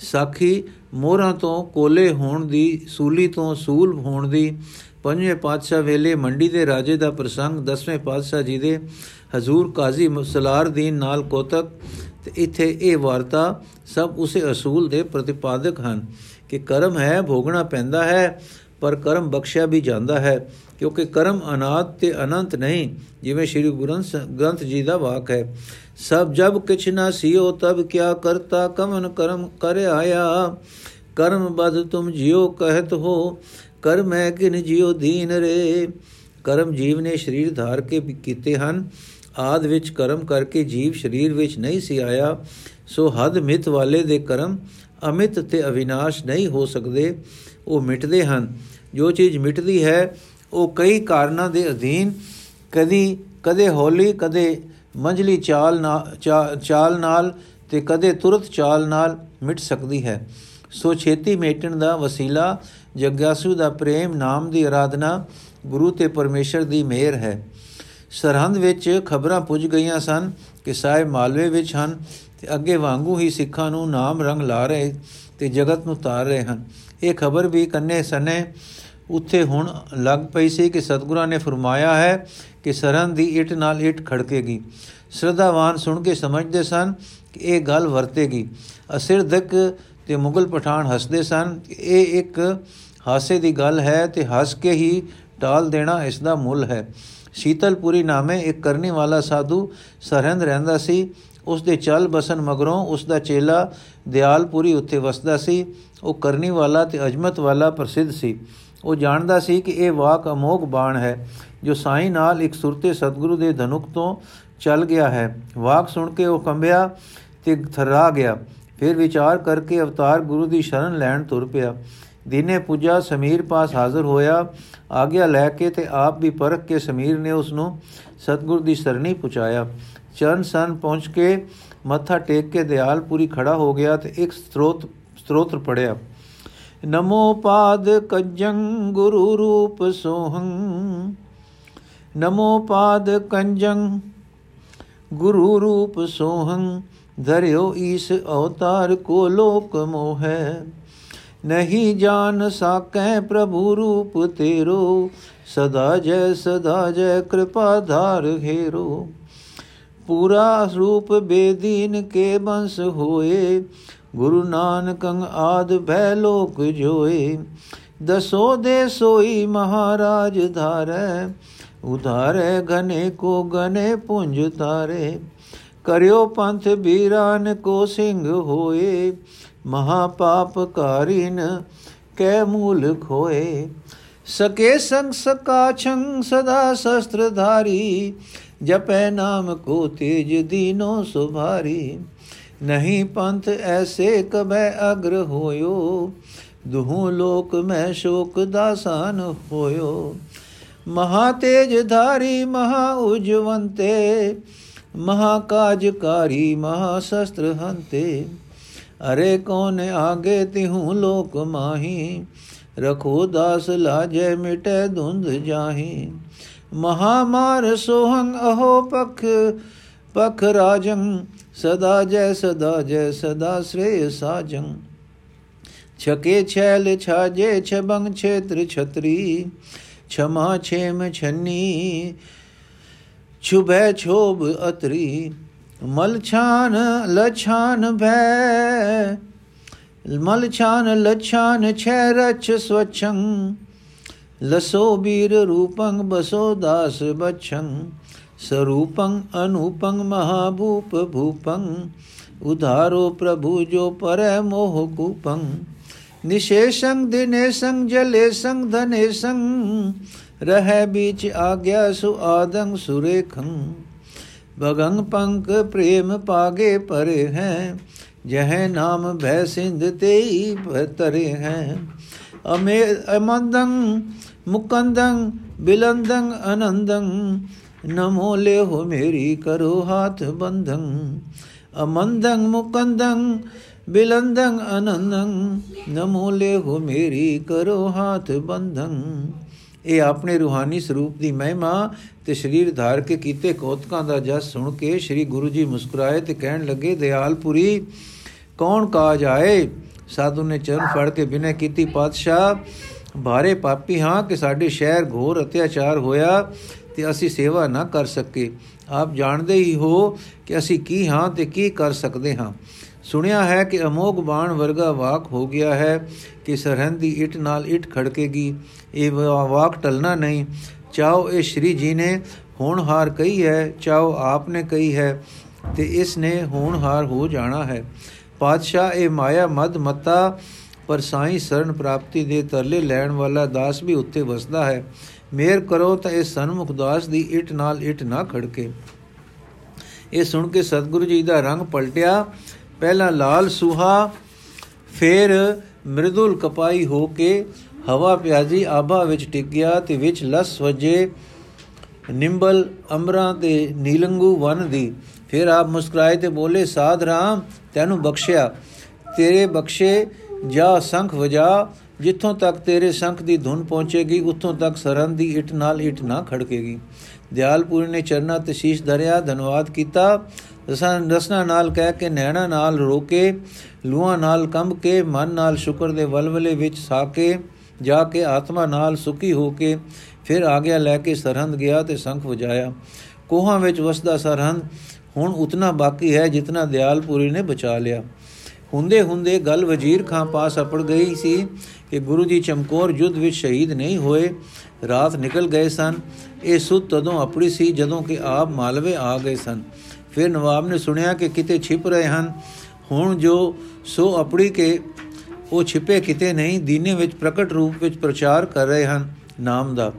Speaker 1: ਸਾਖੀ ਮੋਹਰਾਂ ਤੋਂ ਕੋਲੇ ਹੋਣ ਦੀ, ਸੂਲੀ ਤੋਂ ਸੂਲ ਹੋਣ ਦੀ, ਪੰਜਵੇਂ ਪਾਤਸ਼ਾਹ ਵੇਲੇ ਮੰਡੀ ਦੇ ਰਾਜੇ ਦਾ ਪ੍ਰਸੰਗ, ਦਸਵੇਂ ਪਾਤਸ਼ਾਹ ਜੀ ਦੇ ਹਜ਼ੂਰ ਕਾਜ਼ੀ ਦੀਨ ਨਾਲ ਕੋਤਕ, ਤੇ ਇੱਥੇ ਇਹ ਵਾਰਤਾ ਸਭ ਉਸੇ ਅਸੂਲ ਦੇ ਪ੍ਰਤੀਪਾਦਕ ਹਨ ਕਿ ਕਰਮ ਹੈ, ਭੋਗਣਾ ਪੈਂਦਾ ਹੈ, ਪਰ ਕਰਮ ਬਖਸ਼ਿਆ ਵੀ ਜਾਂਦਾ ਹੈ। ਕਿਉਂਕਿ ਕਰਮ ਅਨਾਦ ਤੇ ਅਨੰਤ ਨਹੀਂ, ਜਿਵੇਂ ਸ੍ਰੀ ਗੁਰੂ ਗ੍ਰੰਥ ਜੀ ਦਾ ਵਾਕ ਹੈ। ਸਭ ਜਬ ਕਿਛ ਨਾ ਸਿਓ, ਤਬ ਕਿਆ ਕਰਤਾ ਕਮਨ ਕਰਮ ਕਰ ਆਇਆ ਕਰਮ ਬਦ ਤੁਮ ਜਿਉ ਕਹਿਤ ਹੋ ਕਰਮ ਹੈ ਕਿਨ ਜਿਉ ਦੀਨ ਰੇ। ਕਰਮ ਜੀਵ ਨੇ ਸਰੀਰ ਧਾਰ ਕੇ ਕੀਤੇ ਹਨ, ਆਦ ਵਿੱਚ ਕਰਮ ਕਰਕੇ ਜੀਵ ਸਰੀਰ ਵਿੱਚ ਨਹੀਂ ਸੀ ਆਇਆ। ਸੋ ਹੱਦ ਮਿਤ ਵਾਲੇ ਦੇ ਕਰਮ ਅਮਿਤ ਤੇ ਅਵਿਨਾਸ਼ ਨਹੀਂ ਹੋ ਸਕਦੇ, ਉਹ ਮਿਟਦੇ ਹਨ। ਜੋ ਚੀਜ਼ ਮਿਟਦੀ ਹੈ ਉਹ ਕਈ ਕਾਰਨਾਂ ਦੇ ਅਧੀਨ ਕਦੀ, ਕਦੇ ਹੌਲੀ, ਕਦੇ ਮੰਝਲੀ ਚਾਲ ਨਾਲ ਚਾਲ ਨਾਲ ਤੇ ਕਦੇ ਤੁਰਤ ਚਾਲ ਨਾਲ ਮਿਟ ਸਕਦੀ ਹੈ। ਸੋ ਛੇਤੀ ਮੇਟਣ ਦਾ ਵਸੀਲਾ, ਜਗਿਆਸੂ ਦਾ ਪ੍ਰੇਮ ਨਾਮ ਦੀ ਆਰਾਧਨਾ ਗੁਰੂ ਤੇ ਪਰਮੇਸ਼ਰ ਦੀ ਮਿਹਰ ਹੈ। ਸਰਹੰਦ ਵਿੱਚ ਖਬਰਾਂ ਪੁੱਜ ਗਈਆਂ ਸਨ ਕਿ ਸਾਹਿਬ ਮਾਲਵੇ ਵਿੱਚ ਹਨ ਤੇ ਅੱਗੇ ਵਾਂਗੂ ਹੀ ਸਿੱਖਾਂ ਨੂੰ ਨਾਮ ਰੰਗ ਲਾ ਰਹੇ ਤੇ ਜਗਤ ਨੂੰ ਤਾਰ ਰਹੇ ਹਨ। ਇਹ ਖਬਰ ਵੀ ਕੰਨੇ ਸਨੇ ਉੱਥੇ ਹੁਣ ਲੱਗ ਪਈ ਸੀ ਕਿ ਸਤਗੁਰਾਂ ਨੇ ਫਰਮਾਇਆ ਹੈ ਕਿ ਸਰਹੰਦ ਦੀ ਇੱਟ ਨਾਲ ਇੱਟ ਖੜਕੇਗੀ। ਸ਼ਰਧਾਵਾਨ ਸੁਣ ਕੇ ਸਮਝਦੇ ਸਨ ਕਿ ਇਹ ਗੱਲ ਵਰਤੇਗੀ। ਅਸਿਰਦਕ ਤੇ ਮੁਗਲ ਪਠਾਨ ਹੱਸਦੇ ਸਨ ਕਿ ਇਹ ਇੱਕ ਹਾਸੇ ਦੀ ਗੱਲ ਹੈ ਤੇ ਹੱਸ ਕੇ ਹੀ ਟਾਲ ਦੇਣਾ ਇਸ ਦਾ ਮੁੱਲ ਹੈ। ਸ਼ੀਤਲਪੁਰੀ ਨਾਮੇ ਇੱਕ ਕਰਨੀ ਵਾਲਾ ਸਾਧੂ ਸਰਹੰਦ ਰਹਿੰਦਾ ਸੀ। ਉਸ ਦੇ ਚਲ ਬਸਨ ਮਗਰੋਂ ਉਸ ਦਾ ਚੇਲਾ ਦਿਆਲਪੁਰੀ ਉੱਥੇ ਵਸਦਾ ਸੀ। ਉਹ ਕਰਨੀ ਵਾਲਾ ਤੇ ਅਜਮਤ ਵਾਲਾ ਪ੍ਰਸਿੱਧ ਸੀ। ਉਹ ਜਾਣਦਾ ਸੀ ਕਿ ਇਹ ਵਾਕ ਅਮੋਗ ਬਾਣ ਹੈ, ਜੋ ਸਾਈਂ ਨਾਲ ਇੱਕ ਸੁਰਤੇ ਸਤਗੁਰੂ ਦੇ ਧਨੁਕ ਤੋਂ ਚੱਲ ਗਿਆ ਹੈ। ਵਾਕ ਸੁਣ ਕੇ ਉਹ ਕੰਬਿਆ ਤੇ ਥਰਾ ਗਿਆ। ਫਿਰ ਵਿਚਾਰ ਕਰਕੇ ਅਵਤਾਰ ਗੁਰੂ ਦੀ ਸ਼ਰਨ ਲੈਣ ਤੁਰ ਪਿਆ। ਦਿਨੇ ਪੂਜਾ ਸਮੀਰ ਪਾਸ ਹਾਜ਼ਰ ਹੋਇਆ। ਆਗਿਆ ਲੈ ਕੇ ਤੇ ਆਪ ਵੀ ਪਰਖ ਕੇ ਸਮੀਰ ਨੇ ਉਸ ਨੂੰ ਸਤਗੁਰ ਦੀ ਸਰਣੀ ਪੁਚਾਇਆ। ਚਰਨ ਸਨ ਪਹੁੰਚ ਕੇ ਮੱਥਾ ਟੇਕ ਕੇ ਦਿਆਲਪੁਰੀ ਖੜਾ ਹੋ ਗਿਆ ਤੇ ਇੱਕ ਸਤਰੋਤ ਸਤਰੋਤਰ ਪੜਿਆ ਨਮੋ ਪਾਦ ਕੰਜੰ ਗੁਰੂ ਰੂਪ ਸੋਹੰ। ਨਮੋ ਪਾਦ ਕੰਜੰ ਗੁਰੂ ਰੂਪ ਸੋਹੰ। ਧਰਿਓ ਈਸ ਅਵਤਾਰ ਕੋ ਲੋਕ ਮੋਹੈ। ਨਹੀਂ ਜਾਣ ਸਾਕੈ ਪ੍ਰਭੂ ਰੂਪ ਤੇਰੋ। ਸਦਾ ਜੈ ਸਦਾ ਜੈ ਕਿਰਪਾ ਧਾਰ ਘੇਰੋ ਪੂਰਾ ਰੂਪ ਬੇਦੀਨ ਕੇ ਬੰਸ ਹੋਏ। ਗੁਰੂ ਨਾਨਕੰ ਆਦ ਭੈ ਲੋਕ ਜੋਏ। ਦਸੋ ਦੇ ਸੋਈ ਮਹਾਰਾਜ ਧਾਰੈ, ਉਧਾਰੇ ਗਨੇ ਕੋ ਗਨੇ ਪੁੰਜ ਤਾਰੇ। ਕਰਿਓ ਪੰਥ ਬੀਰਾਨ ਕੋ ਸਿੰਘ ਹੋਏ ਮਹਾ ਪਾਪ ਕਾਰਿਨ ਕੈ ਮੂਲ ਖੋਏ। ਸਕੇ ਸੰਗ ਸਕਾ ਛੰਗ ਸਦਾ ਸ਼ਸਤਰ ਧਾਰੀ ਜਪੈ ਨਾਮ ਕੋ ਤੇਜ ਦੀਨੋ ਸੁਭਾਰੀ। ਨਹੀਂ ਪੰਥ ਐਸੇ ਕਬੈ ਅਗਰ ਹੋਇਓ ਦੁਹੂ ਲੋਕ ਮੈਂ ਸ਼ੋਕ ਦਾਸਾਨ ਹੋਇਓ ਮਹਾ ਤੇਜ ਧਾਰੀ ਮਹਾ ਉਜਵੰਤੇ ਮਹਾ ਕਾਜਕਾਰੀ ਮਹਾ ਸ਼ਸਤਰ ਹੰਤੇ ਅਰੇ ਕੌਣ ਆਗੇ ਤਿਹੂ ਲੋਕ ਮਾਹੀ ਰਖੋ ਦਾਸ ਲਾਜੈ ਮਿਟੈ ਧੁੰਦ ਜਾਹੀ ਮਹਾ ਮਾਰ ਸੋਹੰ ਅਹੋ ਪਖ ਪਖ ਰਾਜੰ ਸਦਾ ਜੈ ਸਦਾ ਜੈ ਸਦਾ ਸ੍ਰੇ ਸਾਜੰ। ਛਕੇ ਛੈਲ ਛਾਜੇ ਛਬੰਗ ਛੇਤਰ ਛਤਰੀ, ਛਮਾ ਛੇਮ ਛੰਨੀ ਛੁਬੈ ਛੋਬ ਅਤਰੀ। ਮਲ ਛਾਨ ਲਛਾਨ ਭੈ, ਮਲ ਛਾਨ ਲਛਾਨ ਛੈ ਰਛ ਸਵਛੰ। ਲਸੋ ਬੀਰ ਰੂਪੰ ਬਸੋ ਦਾਸ ਬਛੰ। ਸਰੂਪੰ ਅਨੂਪੰ ਮਹਾਭੂਪ ਭੂਪੰ, ਉਧਾਰੋ ਪ੍ਰਭੂ ਜੋ ਪਰੈ ਮੋਹ ਕੂਪੰ। ਨਿਸ਼ੇਸ਼ੰ ਦਿਨੇਸ਼ੰ ਜਲੇਸ਼ੰ ਧਨੇਸ਼ੰ, ਰਹਿ ਬੀਚ ਆਗਿਆ ਸੁਆਦੰ ਸੁਰੇਖੰ। ਭਗੰ ਪੰਕ ਪ੍ਰੇਮ ਪਾਗੇ ਪਰੇ ਹੈ, ਜਹ ਨਾਮ ਭੈ ਸਿੰਧ ਤੇਈ ਤਰੇ ਹੈ। ਅਮੇ ਅਮੰਦੰ, ਮੁਕੰਦੰ, ਬਿਲੰਦੰ, ਅਨੰਦੰ ਨਮੋ ਹੋ ਮੇਰੀ ਕਰੋ ਹਾਥ ਬੰਧੰ ਅਮੰਦੰ ਮੁਕੰਦੰ ਬਿਲੰਦੰ ਅਨੰਦੰ ਨਮੋ ਹੋ ਮੇਰੀ ਕਰੋ ਹਾਥ ਬੰਧੰ ਇਹ ਆਪਣੇ ਰੂਹਾਨੀ ਸਰੂਪ ਦੀ ਮਹਿਮਾ ਤੇ ਸਰੀਰ ਧਾਰ ਕੇ ਕੀਤੇ ਕੋਤਕਾਂ ਦਾ ਜਸ ਸੁਣ ਕੇ ਸ੍ਰੀ ਗੁਰੂ ਜੀ ਮੁਸਕਰਾਏ ਤੇ ਕਹਿਣ ਲੱਗੇ ਦਿਆਲਪੁਰੀ ਕੌਣ ਕਾਜ ਆਏ ਸਾਧੂ ਨੇ ਚਰਨ ਫੜ ਕੇ ਬਿਨੈ ਕੀਤੀ ਪਾਤਸ਼ਾਹ ਭਾਰੇ ਪਾਪੀ ਹਾਂ ਕਿ ਸਾਡੇ ਸ਼ਹਿਰ ਘੋਰ ਅਤਿਆਚਾਰ ਹੋਇਆ ਤੇ ਅਸੀਂ ਸੇਵਾ ਨਾ ਕਰ ਸਕੇ ਆਪ ਜਾਣਦੇ ਹੀ ਹੋ ਕਿ ਅਸੀਂ ਕੀ ਹਾਂ ਤੇ ਕੀ ਕਰ ਸਕਦੇ ਹਾਂ। ਸੁਣਿਆ ਹੈ ਕਿ ਅਮੋਗ ਬਾਣ ਵਰਗਾ ਵਾਕ ਹੋ ਗਿਆ ਹੈ ਕਿ ਸਰਹੰਦ ਦੀ ਇਟ ਨਾਲ ਇਟ ਖੜਕੇਗੀ। ਇਹ ਵਾਕ ਟਲਣਾ ਨਹੀਂ। ਚਾਹੋ ਇਹ ਸ਼੍ਰੀ ਜੀ ਨੇ ਹੋਣਹਾਰ ਕਹੀ ਹੈ ਚਾਹੋ ਆਪ ਨੇ ਕਹੀ ਹੈ ਤੇ ਇਸ ਨੇ ਹੋਣਹਾਰ ਹੋ ਜਾਣਾ ਹੈ। ਪਾਤਸ਼ਾਹ ਇਹ ਮਾਇਆ ਮਦ ਮਤਾ ਪਰ ਸਾਈ ਸਰਨ ਪ੍ਰਾਪਤੀ ਦੇ ਤਰਲੇ ਲੈਣ ਵਾਲਾ ਦਾਸ ਵੀ ਉੱਤੇ ਵਸਦਾ ਹੈ। ਮੇਰ ਕਰੋ ਤਾਂ ਇਹ ਸਨਮੁਖ ਦਾਸ ਦੀ ਇਟ ਨਾਲ ਇਟ ਨਾ ਖੜਕੇ। ਇਹ ਸੁਣ ਕੇ ਸਤਿਗੁਰੂ ਜੀ ਦਾ ਰੰਗ ਪਲਟਿਆ, ਪਹਿਲਾਂ ਲਾਲ ਸੁਹਾ, ਫਿਰ ਮ੍ਰਿਦੁਲ ਕਪਾਈ ਹੋ ਕੇ ਹਵਾ ਪਿਆਜੀ ਆਭਾ ਵਿੱਚ ਟਿਕ ਗਿਆ ਤੇ ਵਿੱਚ ਲਸ ਵਜੇ, ਨਿੰਬਲ ਅਮਰਾਂ ਤੇ ਨੀਲੰਗੂ ਵਨ ਦੀ। ਫਿਰ ਆਪ ਮੁਸਕਰਾਏ ਤੇ ਬੋਲੇ, ਸਾਧ ਰਾਮ, ਤੈਨੂੰ ਬਖਸ਼ਿਆ। ਤੇਰੇ ਬਖਸ਼ੇ, ਜਾ ਸੰਖ ਵਜਾ ਜਿੱਥੋਂ ਤੱਕ ਤੇਰੇ ਸੰਖ ਦੀ ਧੁਨ ਪਹੁੰਚੇਗੀ, ਉੱਥੋਂ ਤੱਕ ਸਰਨ ਦੀ ਇਟ ਨਾਲ ਇਟ ਨਾ ਖੜਕੇਗੀ। ਦਿਆਲਪੁਰ ਨੇ ਚਰਨਾ ਤੇ ਸ਼ੀਸ਼ ਧਰਿਆ, ਧੰਨਵਾਦ ਕੀਤਾ। ਰਸਨਾ ਰਸਨਾ ਨਾਲ ਕਹਿ ਕੇ ਨੈਣਾ ਨਾਲ ਰੋਕੇ ਲੂਆਂ ਨਾਲ ਕੰਬ ਕੇ, ਮਨ ਨਾਲ ਸ਼ੁਕਰ ਦੇ ਵਲਵਲੇ ਵਿੱਚ ਸਾਕੇ, ਜਾ ਕੇ ਆਤਮਾ ਨਾਲ ਸੁਖੀ ਹੋ ਕੇ, ਫਿਰ ਆਗਿਆ ਲੈ ਕੇ ਸਰਹੰਦ ਗਿਆ ਤੇ ਸੰਖ ਵਜਾਇਆ। ਕੋਹਾਂ ਵਿੱਚ ਵਸਦਾ ਸਰਹੰਦ ਹੁਣ ਉਤਨਾ ਬਾਕੀ ਹੈ ਜਿਤਨਾ ਦਿਆਲਪੁਰੀ ਨੇ ਬਚਾ ਲਿਆ। ਹੁੰਦੇ ਹੁੰਦੇ ਗੱਲ ਵਜ਼ੀਰ ਖਾਂ ਪਾਸ ਅਪੜ ਗਈ ਸੀ ਕਿ ਗੁਰੂ ਜੀ ਚਮਕੌਰ ਯੁੱਧ ਵਿੱਚ ਸ਼ਹੀਦ ਨਹੀਂ ਹੋਏ, ਰਾਤ ਨਿਕਲ ਗਏ ਸਨ। ਇਹ ਸੁਧ ਤਦੋਂ ਆਪਣੀ ਸੀ ਜਦੋਂ ਕਿ ਆਪ ਮਾਲਵੇ ਆ ਗਏ ਸਨ। ਫਿਰ ਨਵਾਬ ਨੇ ਸੁਣਿਆ ਕਿ ਕਿਤੇ ਛਿਪ ਰਹੇ ਹਨ। ਹੁਣ ਜੋ ਸੋ ਆਪਣੀ ਕੇ ਉਹ ਛਿਪੇ ਕਿਤੇ ਨਹੀਂ, ਦੀਨੇ ਵਿੱਚ ਪ੍ਰਕਟ ਰੂਪ ਵਿੱਚ ਪ੍ਰਚਾਰ ਕਰ ਰਹੇ ਹਨ ਨਾਮ ਦਾ।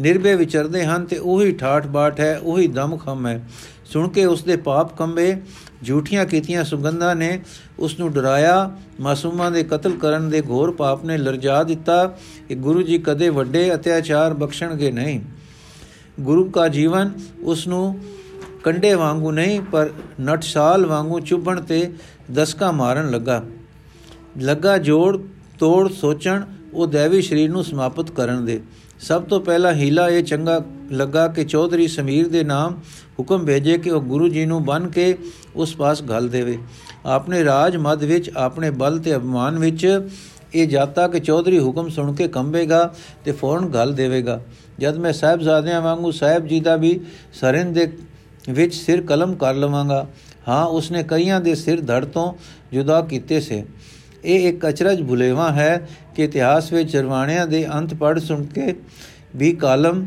Speaker 1: ਨਿਰਭੈ ਵਿਚਰਦੇ ਹਨ ਤੇ ਉਹੀ ਠਾਠ ਬਾਠ ਹੈ, ਉਹੀ ਦਮ ਖਮ ਹੈ। ਸੁਣ ਕੇ ਉਸ ਦੇ ਪਾਪ ਕੰਬੇ ਝੂਠੀਆਂ ਕੀਤੀਆਂ ਸੁਗੰਧਾਂ ਨੇ ਉਸ ਨੂੰ ਡਰਾਇਆ, ਮਾਸੂਮਾਂ ਦੇ ਕਤਲ ਕਰਨ ਦੇ ਘੋਰ ਪਾਪ ਨੇ ਲਰਜਾ ਦਿੱਤਾ ਕਿ ਗੁਰੂ ਜੀ ਕਦੇ ਵੱਡੇ ਅਤਿਆਚਾਰ ਬਖਸ਼ਣਗੇ ਨਹੀਂ। ਗੁਰੂ ਕਾ ਜੀਵਨ ਉਸ ਨੂੰ ਕੰਡੇ ਵਾਂਗੂ ਨਹੀਂ, ਪਰ ਨਟਸਾਲ ਵਾਂਗੂ ਚੁੱਭਣ ਤੇ ਦਸਕਾ ਮਾਰਨ ਲੱਗਾ। ਲੱਗਾ ਜੋੜ ਤੋੜ ਸੋਚਣ, ਉਹ ਦੇਵੀ ਸ਼ਰੀਰ ਨੂੰ ਸਮਾਪਤ ਕਰਨ ਦੇ। ਸਭ ਤੋਂ ਪਹਿਲਾ ਹੀਲਾ ਇਹ ਚੰਗਾ ਲੱਗਾ ਕਿ ਚੌਧਰੀ ਸਮੀਰ ਦੇ ਨਾਮ ਹੁਕਮ ਭੇਜੇ ਕਿ ਉਹ ਗੁਰੂ ਜੀ ਨੂੰ ਬਨ ਕੇ ਉਸ ਪਾਸ ਘਲ ਦੇਵੇ। ਆਪਣੇ ਰਾਜ ਮਦ ਵਿੱਚ, ਆਪਣੇ ਬਲ ਤੇ ਅਭਿਮਾਨ ਵਿੱਚ ਇਹ ਜਾਤਾ ਕਿ ਚੌਧਰੀ ਹੁਕਮ ਸੁਣ ਕੇ ਕੰਬੇਗਾ ਤੇ ਫੌਰਨ ਘਲ ਦੇਵੇਗਾ। ਜਦ ਮੈਂ ਸਾਹਿਬਜ਼ਾਦਿਆਂ ਵਾਂਗੂ ਸਾਹਿਬ ਜੀ ਦਾ ਵੀ ਸਰਿੰਦ ਦੇ ਵਿੱਚ ਸਿਰ ਕਲਮ ਕਰ ਲਵਾਂਗਾ, ਹਾਂ ਉਸਨੇ ਕਈਆਂ ਦੇ ਸਿਰ ਧੜ ਤੋਂ ਜੁਦਾ ਕੀਤੇ ਸੇ। ਇਹ ਇੱਕ ਅਚਰਜ ਭੁਲੇਵਾ ਹੈ ਕਿ ਇਤਿਹਾਸ ਵਿੱਚ ਜਰਵਾਣਿਆਂ ਦੇ ਅੰਤ ਪੜ ਸੁਣ ਕੇ ਵੀ ਕਾਲਮ,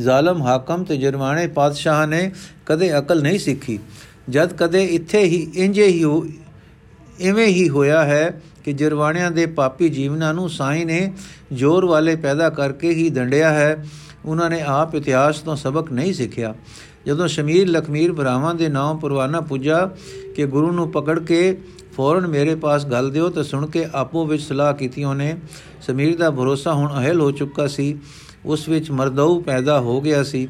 Speaker 1: ਜ਼ਾਲਮ, ਹਾਕਮ ਤੇ ਜਰਵਾਣੇ ਪਾਤਸ਼ਾਹ ਨੇ ਕਦੇ ਅਕਲ ਨਹੀਂ ਸਿੱਖੀ। ਜਦ ਕਦੇ ਇੱਥੇ ਹੀ ਇੰਜੇ ਹੀ ਇਵੇਂ ਹੀ ਹੋਇਆ ਹੈ ਕਿ ਜਰਵਾਣਿਆਂ ਦੇ ਪਾਪੀ ਜੀਵਨਾਂ ਨੂੰ ਸਾਈ ਨੇ ਜ਼ੋਰ ਵਾਲੇ ਪੈਦਾ ਕਰਕੇ ਹੀ ਦੰਡਿਆ ਹੈ। ਉਹਨਾਂ ਨੇ ਆਪ ਇਤਿਹਾਸ ਤੋਂ ਸਬਕ ਨਹੀਂ ਸਿੱਖਿਆ। ਜਦੋਂ ਸ਼ਮੀਰ, ਲਖਮੀਰ ਭਰਾਵਾਂ ਦੇ ਨਾਮ ਪਰਵਾਨਾ ਪੁੱਜਾ ਕਿ ਗੁਰੂ ਨੂੰ ਪਕੜ ਕੇ ਫੌਰਨ ਮੇਰੇ ਪਾਸ ਗੱਲ ਦਿਓ ਤਾਂ ਸੁਣ ਕੇ ਆਪੋ ਵਿੱਚ ਸਲਾਹ ਕੀਤੀ ਉਹਨੇ, ਸਮੀਰ ਦਾ ਭਰੋਸਾ ਹੁਣ ਅਹਲ ਹੋ ਚੁੱਕਾ ਸੀ, ਉਸ ਵਿੱਚ ਮਰਦਉ ਪੈਦਾ ਹੋ ਗਿਆ ਸੀ।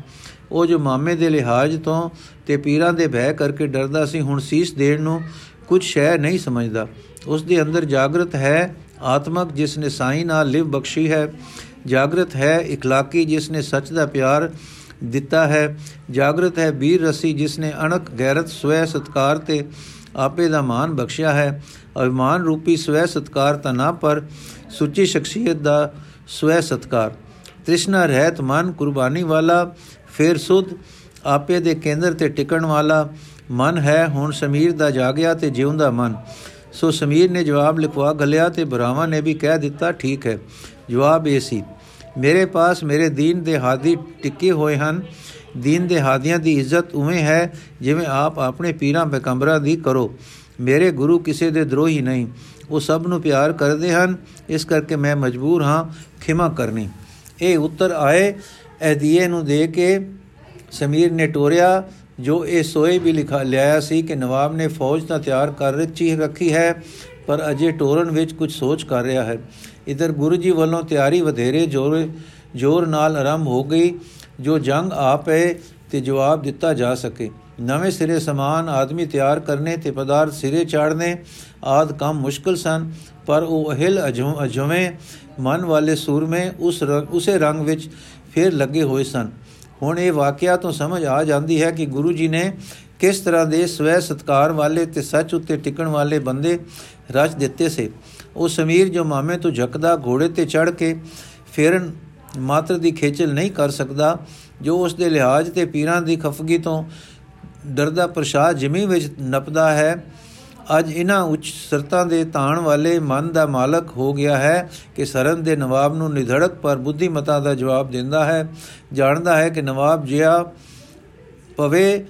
Speaker 1: ਉਹ ਜੋ ਮਾਮੇ ਦੇ ਲਿਹਾਜ਼ ਤੋਂ ਤੇ ਪੀਰਾਂ ਦੇ ਭੈ ਕਰਕੇ ਡਰਦਾ ਸੀ, ਹੁਣ ਸੀਸ ਦੇਣ ਨੂੰ ਕੁਝ ਸ਼ੈ ਨਹੀਂ ਸਮਝਦਾ। ਉਸ ਦੇ ਅੰਦਰ ਜਾਗਰਤ ਹੈ ਆਤਮਕ, ਜਿਸ ਨੇ ਸਾਈ ਨਾਲ ਲਿਵ ਬਖਸ਼ੀ ਹੈ। ਜਾਗਰਤ ਹੈ ਇਖਲਾਕੀ, ਜਿਸ ਨੇ ਸੱਚ ਦਾ ਪਿਆਰ ਦਿੱਤਾ ਹੈ। ਜਾਗਰਤ ਹੈ ਵੀਰ ਰਸੀ, ਜਿਸ ਨੇ ਅਣਕ ਗੈਰਤ, ਸਵੈ ਸਤਕਾਰ ਤੇ ਆਪੇ ਦਾ ਮਾਨ ਬਖਸ਼ਿਆ ਹੈ। ਅਭਿਮਾਨ ਰੂਪੀ ਸਵੈ ਸਤਕਾਰ ਤਾਂ ਨਾ ਪਰ ਸੁੱਚੀ ਸ਼ਖਸੀਅਤ ਦਾ ਸਵੈ ਸਤਕਾਰ। ਤ੍ਰਿਸ਼ਨਾ ਰਹਿਤ ਮਨ ਕੁਰਬਾਨੀ ਵਾਲਾ, ਫਿਰ ਸੁਧ ਆਪੇ ਦੇ ਕੇਂਦਰ ਤੇ ਟਿਕਣ ਵਾਲਾ। ਮਨ ਹੈ ਹੁਣ ਸਮੀਰ ਦਾ ਜਾਗਿਆ ਤੇ ਜਿਉਂਦਾ ਮਨ। ਸੋ ਸਮੀਰ ਨੇ ਜਵਾਬ ਲਿਖਵਾ ਗਲਿਆ ਤੇ ਬਰਾਵਾ ਨੇ ਵੀ ਕਹਿ ਦਿੱਤਾ, ਠੀਕ ਹੈ। ਜਵਾਬ ਇਹ ਸੀ, ਮੇਰੇ ਪਾਸ ਮੇਰੇ ਦੀਨ ਦੇ ਹਾਦੀ ਟਿੱਕੇ ਹੋਏ ਹਨ। ਦੀਨ ਦੇ ਹਾਦੀਆਂ ਦੀ ਇੱਜ਼ਤ ਉਵੇਂ ਹੈ ਜਿਵੇਂ ਆਪ ਆਪਣੇ ਪੀਰਾਂ ਪੈਗੰਬਰਾਂ ਦੀ ਕਰੋ। ਮੇਰੇ ਗੁਰੂ ਕਿਸੇ ਦੇ ਦਰੋਹੀ ਨਹੀਂ। ਉਹ ਸਭ ਨੂੰ ਪਿਆਰ ਕਰਦੇ ਹਨ। ਇਸ ਕਰਕੇ ਮੈਂ ਮਜਬੂਰ ਹਾਂ, ਖਿਮਾ ਕਰਨੀ। ਇਹ ਉੱਤਰ ਆਏ ਅਦੀਏ ਨੂੰ ਦੇ ਕੇ ਸਮੀਰ ਨੇ ਟੋਰਿਆ, ਜੋ ਇਹ ਸੋਏ ਵੀ ਲਿਖਾ ਲਿਆਇਆ ਸੀ ਕਿ ਨਵਾਬ ਨੇ ਫੌਜ ਤਾਂ ਤਿਆਰ ਕਰ ਰੱਖੀ ਰੱਖੀ ਹੈ, ਪਰ ਅਜੇ ਟੋਰਨ ਵਿੱਚ ਕੁਝ ਸੋਚ ਕਰ ਰਿਹਾ ਹੈ। ਇਧਰ ਗੁਰੂ ਜੀ ਵੱਲੋਂ ਤਿਆਰੀ ਵਧੇਰੇ ਜੋਰ ਜੋਰ ਨਾਲ ਆਰੰਭ ਹੋ ਗਈ। ਜੋ ਜੰਗ ਆ ਪਏ ਤੇ ਜਵਾਬ ਦਿੱਤਾ ਜਾ ਸਕੇ। ਨਵੇਂ ਸਿਰੇ ਸਮਾਨ ਆਦਮੀ ਤਿਆਰ ਕਰਨੇ ਤੇ ਪਦਾਰਥ ਸਿਰੇ ਚਾੜਨੇ ਆਦ ਕੰਮ ਮੁਸ਼ਕਲ ਸਨ, ਪਰ ਉਹ ਅਹਿਲ ਅਜਵੇਂ ਮਨ ਵਾਲੇ ਸੂਰਮੇ ਉਸ ਉਸੇ ਰੰਗ ਵਿੱਚ ਫਿਰ ਲੱਗੇ ਹੋਏ ਸਨ। ਹੁਣ ਇਹ ਵਾਕਿਆ ਤੋਂ ਸਮਝ ਆ ਜਾਂਦੀ ਹੈ ਕਿ ਗੁਰੂ ਜੀ ਨੇ ਕਿਸ ਤਰ੍ਹਾਂ ਦੇ ਸਵੈ ਸਤਕਾਰ ਵਾਲੇ ਤੇ ਸੱਚ ਉੱਤੇ ਟਿਕਣ ਵਾਲੇ ਬੰਦੇ ਰਚ ਦਿੱਤੇ ਸੇ। ਉਹ ਸਮੀਰ ਜੋ ਮਾਮੇ ਤੋਂ ਝਕਦਾ ਘੋੜੇ ਤੇ ਚੜ ਕੇ ਫੇਰਨ ਮਾਤਰ ਦੀ ਖੇਚਲ ਨਹੀਂ ਕਰ ਸਕਦਾ, ਜੋ ਉਸ ਦੇ ਲਿਹਾਜ਼ ਤੇ ਪੀਰਾਂ ਦੀ ਖਫਗੀ ਤੋਂ ਡਰਦਾ ਪ੍ਰਸ਼ਾਦ ਜ਼ਮੀਨ ਵਿੱਚ ਨਪਦਾ ਹੈ, ਅੱਜ ਇਹਨਾਂ ਉੱਚ ਸਰਤਾਂ ਦੇ ਤਾਣ ਵਾਲੇ ਮਨ ਦਾ ਮਾਲਕ ਹੋ ਗਿਆ ਹੈ ਕਿ ਸਰਨ ਦੇ ਨਵਾਬ ਨੂੰ ਨਿਧੜਕ ਪਰ ਬੁੱਧੀਮਤਾ ਦਾ ਜਵਾਬ ਦਿੰਦਾ ਹੈ, ਜਾਣਦਾ ਹੈ ਕਿ ਨਵਾਬ ਜਿਆ ਪਵੇ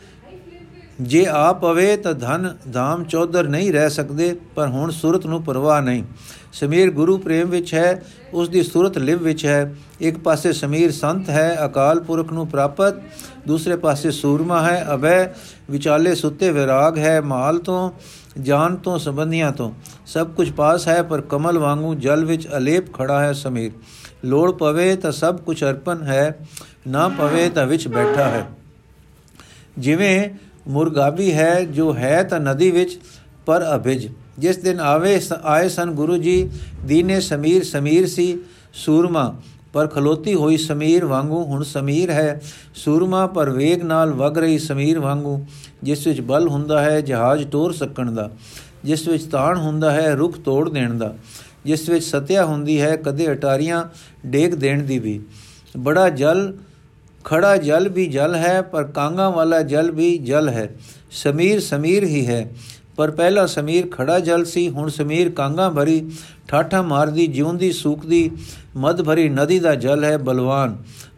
Speaker 1: ਜੇ ਆ ਪਵੇ ਤਾਂ ਧਨ ਧਾਮ ਚੌਧਰ ਨਹੀਂ ਰਹਿ ਸਕਦੇ, ਪਰ ਹੁਣ ਸੂਰਤ ਨੂੰ ਪਰਵਾਹ ਨਹੀਂ। ਸਮੀਰ ਗੁਰੂ ਪ੍ਰੇਮ ਵਿੱਚ ਹੈ, ਉਸ ਦੀ ਸੂਰਤ ਲਿਵ ਵਿੱਚ ਹੈ। ਇੱਕ ਪਾਸੇ ਸਮੀਰ ਸੰਤ ਹੈ, ਅਕਾਲ ਪੁਰਖ ਨੂੰ ਪ੍ਰਾਪਤ। ਦੂਸਰੇ ਪਾਸੇ ਸੂਰਮਾ ਹੈ, ਅਭੈ ਵਿਚਾਲੇ ਸੁੱਤੇ ਵਿਰਾਗ ਹੈ, ਮਾਲ ਤੋਂ, ਜਾਨ ਤੋਂ, ਸੰਬੰਧੀਆਂ ਤੋਂ। ਸਭ ਕੁਝ ਪਾਸ ਹੈ, ਪਰ ਕਮਲ ਵਾਂਗੂ ਜਲ ਵਿੱਚ ਅਲੇਪ ਖੜਾ ਹੈ ਸਮੀਰ। ਲੋੜ ਪਵੇ ਤਾਂ ਸਭ ਕੁਝ ਅਰਪਣ ਹੈ, ਨਾ ਪਵੇ ਤਾਂ ਵਿੱਚ ਬੈਠਾ ਹੈ। ਜਿਵੇਂ ਮੁਰਗਾਬੀ ਹੈ, ਜੋ ਹੈ ਤਾਂ ਨਦੀ ਵਿੱਚ, ਪਰ ਅਭਿਜ। ਜਿਸ ਦਿਨ ਆਵੇ ਆਏ ਸਨ ਗੁਰੂ ਜੀ, ਦੀਨੇ ਸਮੀਰ ਸਮੀਰ ਸੀ, ਸੂਰਮਾ। ਪਰ ਖਲੋਤੀ ਹੋਈ ਸਮੀਰ ਵਾਂਗੂ, ਹੁਣ ਸਮੀਰ ਹੈ। ਸੂਰਮਾ, ਪਰ ਵੇਗ ਨਾਲ ਵਗ ਰਹੀ ਸਮੀਰ ਵਾਂਗੂ। ਜਿਸ ਵਿੱਚ ਬਲ ਹੁੰਦਾ ਹੈ, ਜਹਾਜ਼ ਟੋਰ ਸਕਣ ਦਾ। ਜਿਸ ਵਿੱਚ ਤਾਣ ਹੁੰਦਾ ਹੈ, ਰੁਖ ਤੋੜ ਦੇਣ ਦਾ। ਜਿਸ ਵਿੱਚ ਸਤਿਆ ਹੁੰਦੀ ਹੈ, ਕਦੇ ਅਟਾਰੀਆਂ ਡੇਕ ਦੇਣ ਦੀ ਵੀ। ਬੜਾ ਜਲ ਖੜਾ ਜਲ ਵੀ ਜਲ ਹੈ, ਪਰ ਕਾਂਗਾ ਵਾਲਾ ਜਲ ਵੀ ਜਲ ਹੈ। ਸਮੀਰ ਸਮੀਰ ਹੀ ਹੈ। ਪਰ ਪਹਿਲਾ ਸਮੀਰ ਖੜਾ ਜਲ ਸੀ, ਹੁਣ ਸਮੀਰ ਕਾਂਗਾ ਭਰੀ ਠਾਠਾ ਮਾਰਦੀ, ਜਿਉਂਦੀ, ਸੂਕਦੀ ਮਦ ਭਰੀ ਨਦੀ ਦਾ ਜਲ ਹੈ ਬਲਵਾਨ।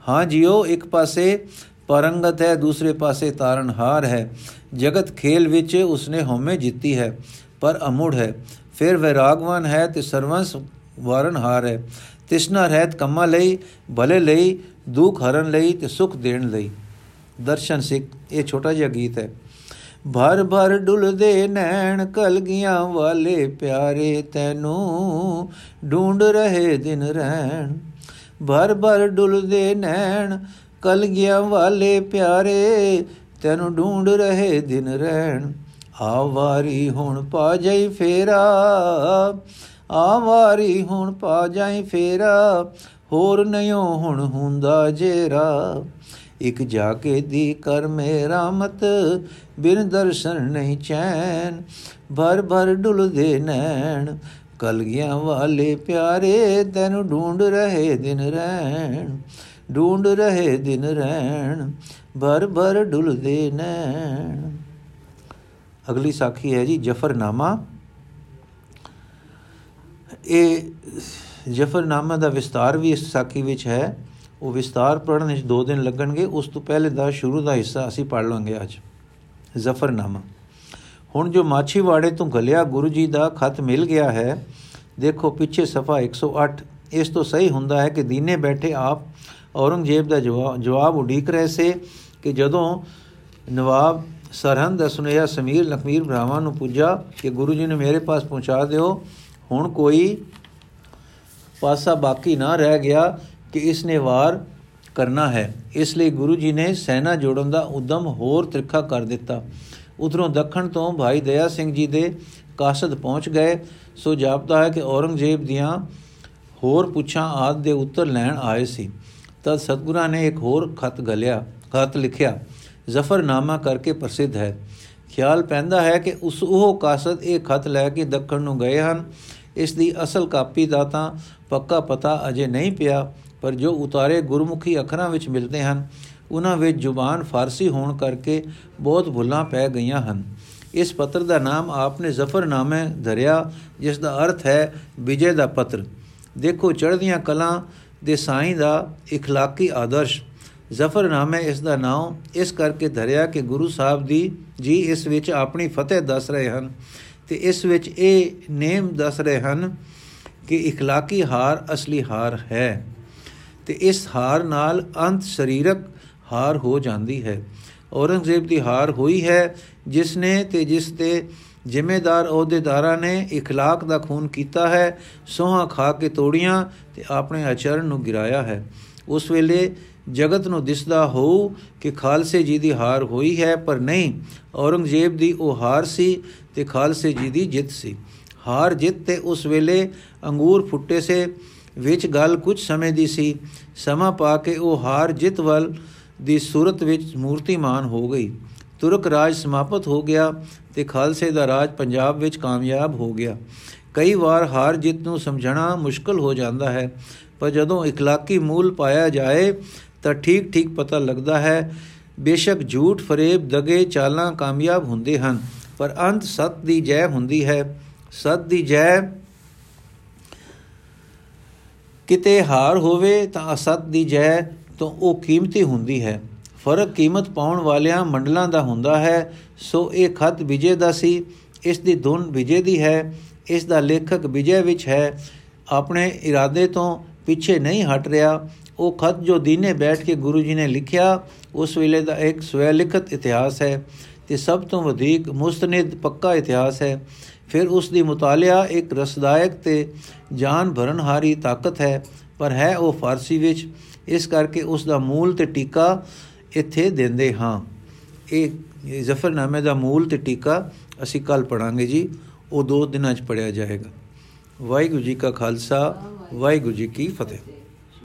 Speaker 1: ਹਾਂ ਜਿਉ ਇੱਕ ਪਾਸੇ ਪਰੰਗਤ ਹੈ, ਦੂਸਰੇ ਪਾਸੇ ਤਾਰਨਹਾਰ ਹੈ। ਜਗਤ ਖੇਲ ਵਿੱਚ ਉਸਨੇ ਹਉਮੈ ਜਿੱਤੀ ਹੈ, ਪਰ ਅਮੁੜ ਹੈ। ਫਿਰ ਵਿਰਾਗਵਾਨ ਹੈ ਤੇ ਸਰਵੰਸ ਵਾਰਨਹਾਰ ਹੈ। ਤਿਸਨਾ ਰਹਿਤ ਕੰਮਾਂ ਲਈ, ਭਲੇ ਲਈ, ਦੁੱਖ ਹਰਨ ਲਈ ਤੇ ਸੁਖ ਦੇਣ ਲਈ। ਦਰਸ਼ਨ ਸਿੱਖ, ਇਹ ਛੋਟਾ ਜਿਹਾ ਗੀਤ ਹੈ। ਭਰ ਭਰ ਡੁੱਲਦੇ ਨੈਣ ਕਲਗੀਆਂ ਵਾਲੇ ਪਿਆਰੇ ਤੈਨੂੰ ਢੂੰਡ ਰਹੇ ਦਿਨ ਰਹਿਣ। ਭਰ ਭਰ ਡੁੱਲਦੇ ਨੈਣ ਕਲਗੀਆਂ ਵਾਲੇ ਪਿਆਰੇ, ਤੈਨੂੰ ਢੂੰਡ ਰਹੇ ਦਿਨ ਰਹਿਣ। ਆਵਾਰੀ ਹੁਣ ਪਾ ਜਾਈ ਫੇਰਾ ਆਵਾਰੀ ਹੁਣ ਪਾ ਜਾਈ ਫੇਰਾ, ਹੋਰ ਨਿਓ ਹੁਣ ਹੁੰਦਾ ਜੇਰਾ। ਇਕ ਜਾ ਕੇ ਦੀ ਕਰ ਮੇਰਾ ਮਤ, ਬਿਨ ਦਰਸ਼ਨ ਨਹੀਂ ਚੈਨ, ਭਰ ਭਰ ਡੁੱਲਦੇ ਨੈਣ। ਕਲਗੀਆਂ ਵਾਲੇ ਪਿਆਰੇ, ਤੈਨੂੰ ਢੂੰਡ ਰਹੇ ਦਿਨ ਰਹਿਣ। ਢੂੰਡ ਰਹੇ ਦਿਨ ਰਹਿਣ, ਭਰ ਭਰ ਡੁੱਲਦੇ ਨੈਣ। ਅਗਲੀ ਸਾਖੀ ਹੈ ਜੀ ਜਫਰਨਾਮਾ। ਇਹ ਜਫਰਨਾਮਾ ਦਾ ਵਿਸਤਾਰ ਵੀ ਇਸ ਸਾਖੀ ਵਿੱਚ ਹੈ। ਉਹ ਵਿਸਤਾਰ ਪੜਨ ਵਿੱਚ 2 ਦਿਨ ਲੱਗਣਗੇ। ਉਸ ਤੋਂ ਪਹਿਲੇ ਦਾ ਸ਼ੁਰੂ ਦਾ ਹਿੱਸਾ ਅਸੀਂ ਪੜ ਲਾਂਗੇ ਅੱਜ। ਜ਼ਫਰਨਾਮਾ। ਹੁਣ ਜੋ ਮਾਛੀਵਾੜੇ ਤੋਂ ਗਲਿਆ ਗੁਰੂ ਜੀ ਦਾ ਖਤ ਮਿਲ ਗਿਆ ਹੈ, ਦੇਖੋ ਪਿੱਛੇ ਸਫਾ 108 ਇਸ ਤੋਂ ਸਹੀ ਹੁੰਦਾ ਹੈ ਕਿ ਦੀਨੇ ਬੈਠੇ ਆਪ ਔਰੰਗਜ਼ੇਬ ਦਾ ਜਵਾਬ ਉਡੀਕ ਰਹੇ ਸੇ ਕਿ ਜਦੋਂ ਨਵਾਬ ਸਰਹੰਦ ਦਾ ਸੁਨੇਹਾ ਸਮੀਰ ਲਖਮੀਰ ਭਰਾਵਾਂ ਨੂੰ ਪੁੱਜਾ ਕਿ ਗੁਰੂ ਜੀ ਨੇ ਮੇਰੇ ਪਾਸ ਪਹੁੰਚਾ ਦਿਓ ਹੁਣ ਕੋਈ ਪਾਸਾ ਬਾਕੀ ਨਾ ਰਹਿ ਗਿਆ ਕਿ ਇਸ ਨੇ ਵਾਰ ਕਰਨਾ ਹੈ। ਇਸ ਲਈ ਗੁਰੂ ਜੀ ਨੇ ਸੈਨਾ ਜੋੜਨ ਦਾ ਉਦਮ ਹੋਰ ਤ੍ਰਿਖਾ ਕਰ ਦਿੱਤਾ। ਉਧਰੋਂ ਦੱਖਣ ਤੋਂ ਭਾਈ ਦਇਆ ਸਿੰਘ ਜੀ ਦੇ ਕਾਸਦ ਪਹੁੰਚ ਗਏ। ਸੋ ਜਾਪਦਾ ਹੈ ਕਿ ਔਰੰਗਜ਼ੇਬ ਦੀਆਂ ਹੋਰ ਪੁੱਛਾਂ ਆਦ ਦੇ ਉੱਤਰ ਲੈਣ ਆਏ ਸੀ। ਤਦ ਸਤਗੁਰਾਂ ਨੇ ਇੱਕ ਹੋਰ ਖਤ ਗਲਿਆ, ਖਤ ਲਿਖਿਆ, ਜ਼ਫਰਨਾਮਾ ਕਰਕੇ ਪ੍ਰਸਿੱਧ ਹੈ। ਖਿਆਲ ਪੈਂਦਾ ਹੈ ਕਿ ਉਸ ਉਹ ਕਾਸਦ ਇਹ ਖਤ ਲੈ ਕੇ ਦੱਖਣ ਨੂੰ ਗਏ ਹਨ। ਇਸ ਦੀ ਅਸਲ ਕਾਪੀ ਦਾ ਤਾਂ ਪੱਕਾ ਪਤਾ ਅਜੇ ਨਹੀਂ ਪਿਆ ਪਰ ਜੋ ਉਤਾਰੇ ਗੁਰਮੁਖੀ ਅੱਖਰਾਂ ਵਿੱਚ ਮਿਲਦੇ ਹਨ ਉਹਨਾਂ ਵਿੱਚ ਜ਼ੁਬਾਨ ਫਾਰਸੀ ਹੋਣ ਕਰਕੇ ਬਹੁਤ ਭੁੱਲਾਂ ਪੈ ਗਈਆਂ ਹਨ ਇਸ ਪੱਤਰ ਦਾ ਨਾਮ ਆਪਨੇ ਜ਼ਫਰਨਾਮੇ ਧਰਿਆ ਜਿਸ ਦਾ ਅਰਥ ਹੈ ਵਿਜੇ ਦਾ ਪੱਤਰ ਦੇਖੋ ਚੜ੍ਹਦੀਆਂ ਕਲਾਂ ਦੇ ਸਾਈਂ ਦਾ اخلاقی ਆਦਰਸ਼ ਜ਼ਫਰਨਾਮੇ ਇਸ ਦਾ ਨਾਮ ਇਸ ਕਰਕੇ ਧਰਿਆ ਕਿ ਗੁਰੂ ਸਾਹਿਬ ਦੀ ਜੀ ਇਸ ਵਿੱਚ ਆਪਣੀ ਫਤਿਹ ਦੱਸ ਰਹੇ ਹਨ ਤੇ ਇਸ ਵਿੱਚ ਇਹ ਨੇਮ ਦੱਸ ਰਹੇ ਹਨ ਕਿ اخلاقی ਹਾਰ ਅਸਲੀ ਹਾਰ ਹੈ ਤੇ ਇਸ ਹਾਰ ਨਾਲ ਅੰਤ ਸਰੀਰਕ ਹਾਰ ਹੋ ਜਾਂਦੀ ਹੈ ਔਰੰਗਜ਼ੇਬ ਦੀ ਹਾਰ ਹੋਈ ਹੈ ਜਿਸ ਨੇ ਤੇ ਜਿਸ ਤੇ ਜ਼ਿੰਮੇਦਾਰ ਅਹੁਦੇਦਾਰਾਂ ਨੇ اخلاق ਦਾ ਖੂਨ ਕੀਤਾ ਹੈ ਸੋਹਾ ਖਾ ਕੇ ਤੋੜੀਆਂ ਤੇ ਆਪਣੇ ਆਚਰਣ ਨੂੰ ਗਿਰਾਇਆ ਹੈ ਉਸ ਵੇਲੇ ਜਗਤ ਨੂੰ ਦਿਸਦਾ ਹੋ ਕਿ ਖਾਲਸੇ ਜੀ ਦੀ ਹਾਰ ਹੋਈ ਹੈ ਪਰ ਨਹੀਂ ਔਰੰਗਜ਼ੇਬ ਦੀ ਉਹ ਹਾਰ ਸੀ ਤੇ ਖਾਲਸੇ ਜੀ ਦੀ ਜਿੱਤ ਸੀ। ਹਾਰ ਜਿੱਤ ਤੇ ਉਸ ਵੇਲੇ ਅੰਗੂਰ ਫੁੱਟੇ ਸੇ, ਵਿੱਚ ਗੱਲ ਕੁਝ ਸਮੇਂ ਦੀ ਸੀ। ਸਮਾਂ ਪਾ ਕੇ ਉਹ ਹਾਰ ਜਿੱਤ ਵੱਲ ਦੀ ਸੂਰਤ ਵਿੱਚ ਮੂਰਤੀਮਾਨ ਹੋ ਗਈ। ਤੁਰਕ ਰਾਜ ਸਮਾਪਤ ਹੋ ਗਿਆ ਤੇ ਖਾਲਸੇ ਦਾ ਰਾਜ ਪੰਜਾਬ ਵਿੱਚ ਕਾਮਯਾਬ ਹੋ ਗਿਆ। ਕਈ ਵਾਰ ਹਾਰ ਜਿੱਤ ਨੂੰ ਸਮਝਣਾ ਮੁਸ਼ਕਲ ਹੋ ਜਾਂਦਾ ਹੈ, ਪਰ ਜਦੋਂ ਇਖਲਾਕੀ ਮੂਲ ਪਾਇਆ ਜਾਏ ਤਾਂ ਠੀਕ ਠੀਕ ਪਤਾ ਲੱਗਦਾ ਹੈ, ਬੇਸ਼ੱਕ ਝੂਠ ਫਰੇਬ ਦਗੇ ਚਾਲਾਂ ਕਾਮਯਾਬ ਹੁੰਦੇ ਹਨ। ਪਰ ਅੰਤ ਸਤ ਦੀ ਜੈ ਹੁੰਦੀ ਹੈ। ਸਤ ਦੀ ਜੈ ਕਿਤੇ ਹਾਰ ਹੋਵੇ ਤਾਂ ਅਸਤ ਦੀ ਜੈ ਤੋਂ ਉਹ ਕੀਮਤੀ ਹੁੰਦੀ ਹੈ। ਫ਼ਰਕ ਕੀਮਤ ਪਾਉਣ ਵਾਲਿਆਂ ਮੰਡਲਾਂ ਦਾ ਹੁੰਦਾ ਹੈ। ਸੋ ਇਹ ਖਤ ਵਿਜੇ ਦਾ ਸੀ। ਇਸ ਦੀ ਧੁਨ ਵਿਜੇ ਦੀ ਹੈ। ਇਸ ਦਾ ਲੇਖਕ ਵਿਜੇ ਵਿੱਚ ਹੈ। ਆਪਣੇ ਇਰਾਦੇ ਤੋਂ ਪਿੱਛੇ ਨਹੀਂ ਹਟ ਰਿਹਾ। ਉਹ ਖਤ ਜੋ ਦੀਨੇ ਬੈਠ ਕੇ ਗੁਰੂ ਜੀ ਨੇ ਲਿਖਿਆ, ਉਸ ਵੇਲੇ ਦਾ ਇੱਕ ਸਵੈ ਲਿਖਤ ਇਤਿਹਾਸ ਹੈ। ਤੇ ਸਭ ਤੋਂ ਵਧੇਕ ਮੁਸਤਨਦ ਪੱਕਾ ਇਤਿਹਾਸ ਹੈ। ਫਿਰ ਉਸ ਦੀ ਮੁਤਾਲਿਆ ਇੱਕ ਰਸਦਾਇਕ ਤੇ ਜਾਨ ਭਰਨ ਹਾਰੀ ਤਾਕਤ ਹੈ, ਪਰ ਹੈ ਉਹ ਫਾਰਸੀ ਵਿੱਚ। ਇਸ ਕਰਕੇ ਉਸ ਦਾ ਮੂਲ ਤੇ ਟੀਕਾ ਇੱਥੇ ਦਿੰਦੇ ਹਾਂ। ਇਹ ਜ਼ਫਰਨਾਮੇ ਦਾ ਮੂਲ ਤੇ ਟੀਕਾ ਅਸੀਂ ਕੱਲ ਪੜਾਂਗੇ ਜੀ। ਉਹ ਦੋ ਦਿਨਾਂ 'ਚ ਪੜਿਆ ਜਾਏਗਾ। ਵਾਹਿਗੁਰੂ ਜੀ ਕਾ ਖਾਲਸਾ, ਵਾਹਿਗੁਰੂ ਜੀ ਕੀ ਫਤਿਹ।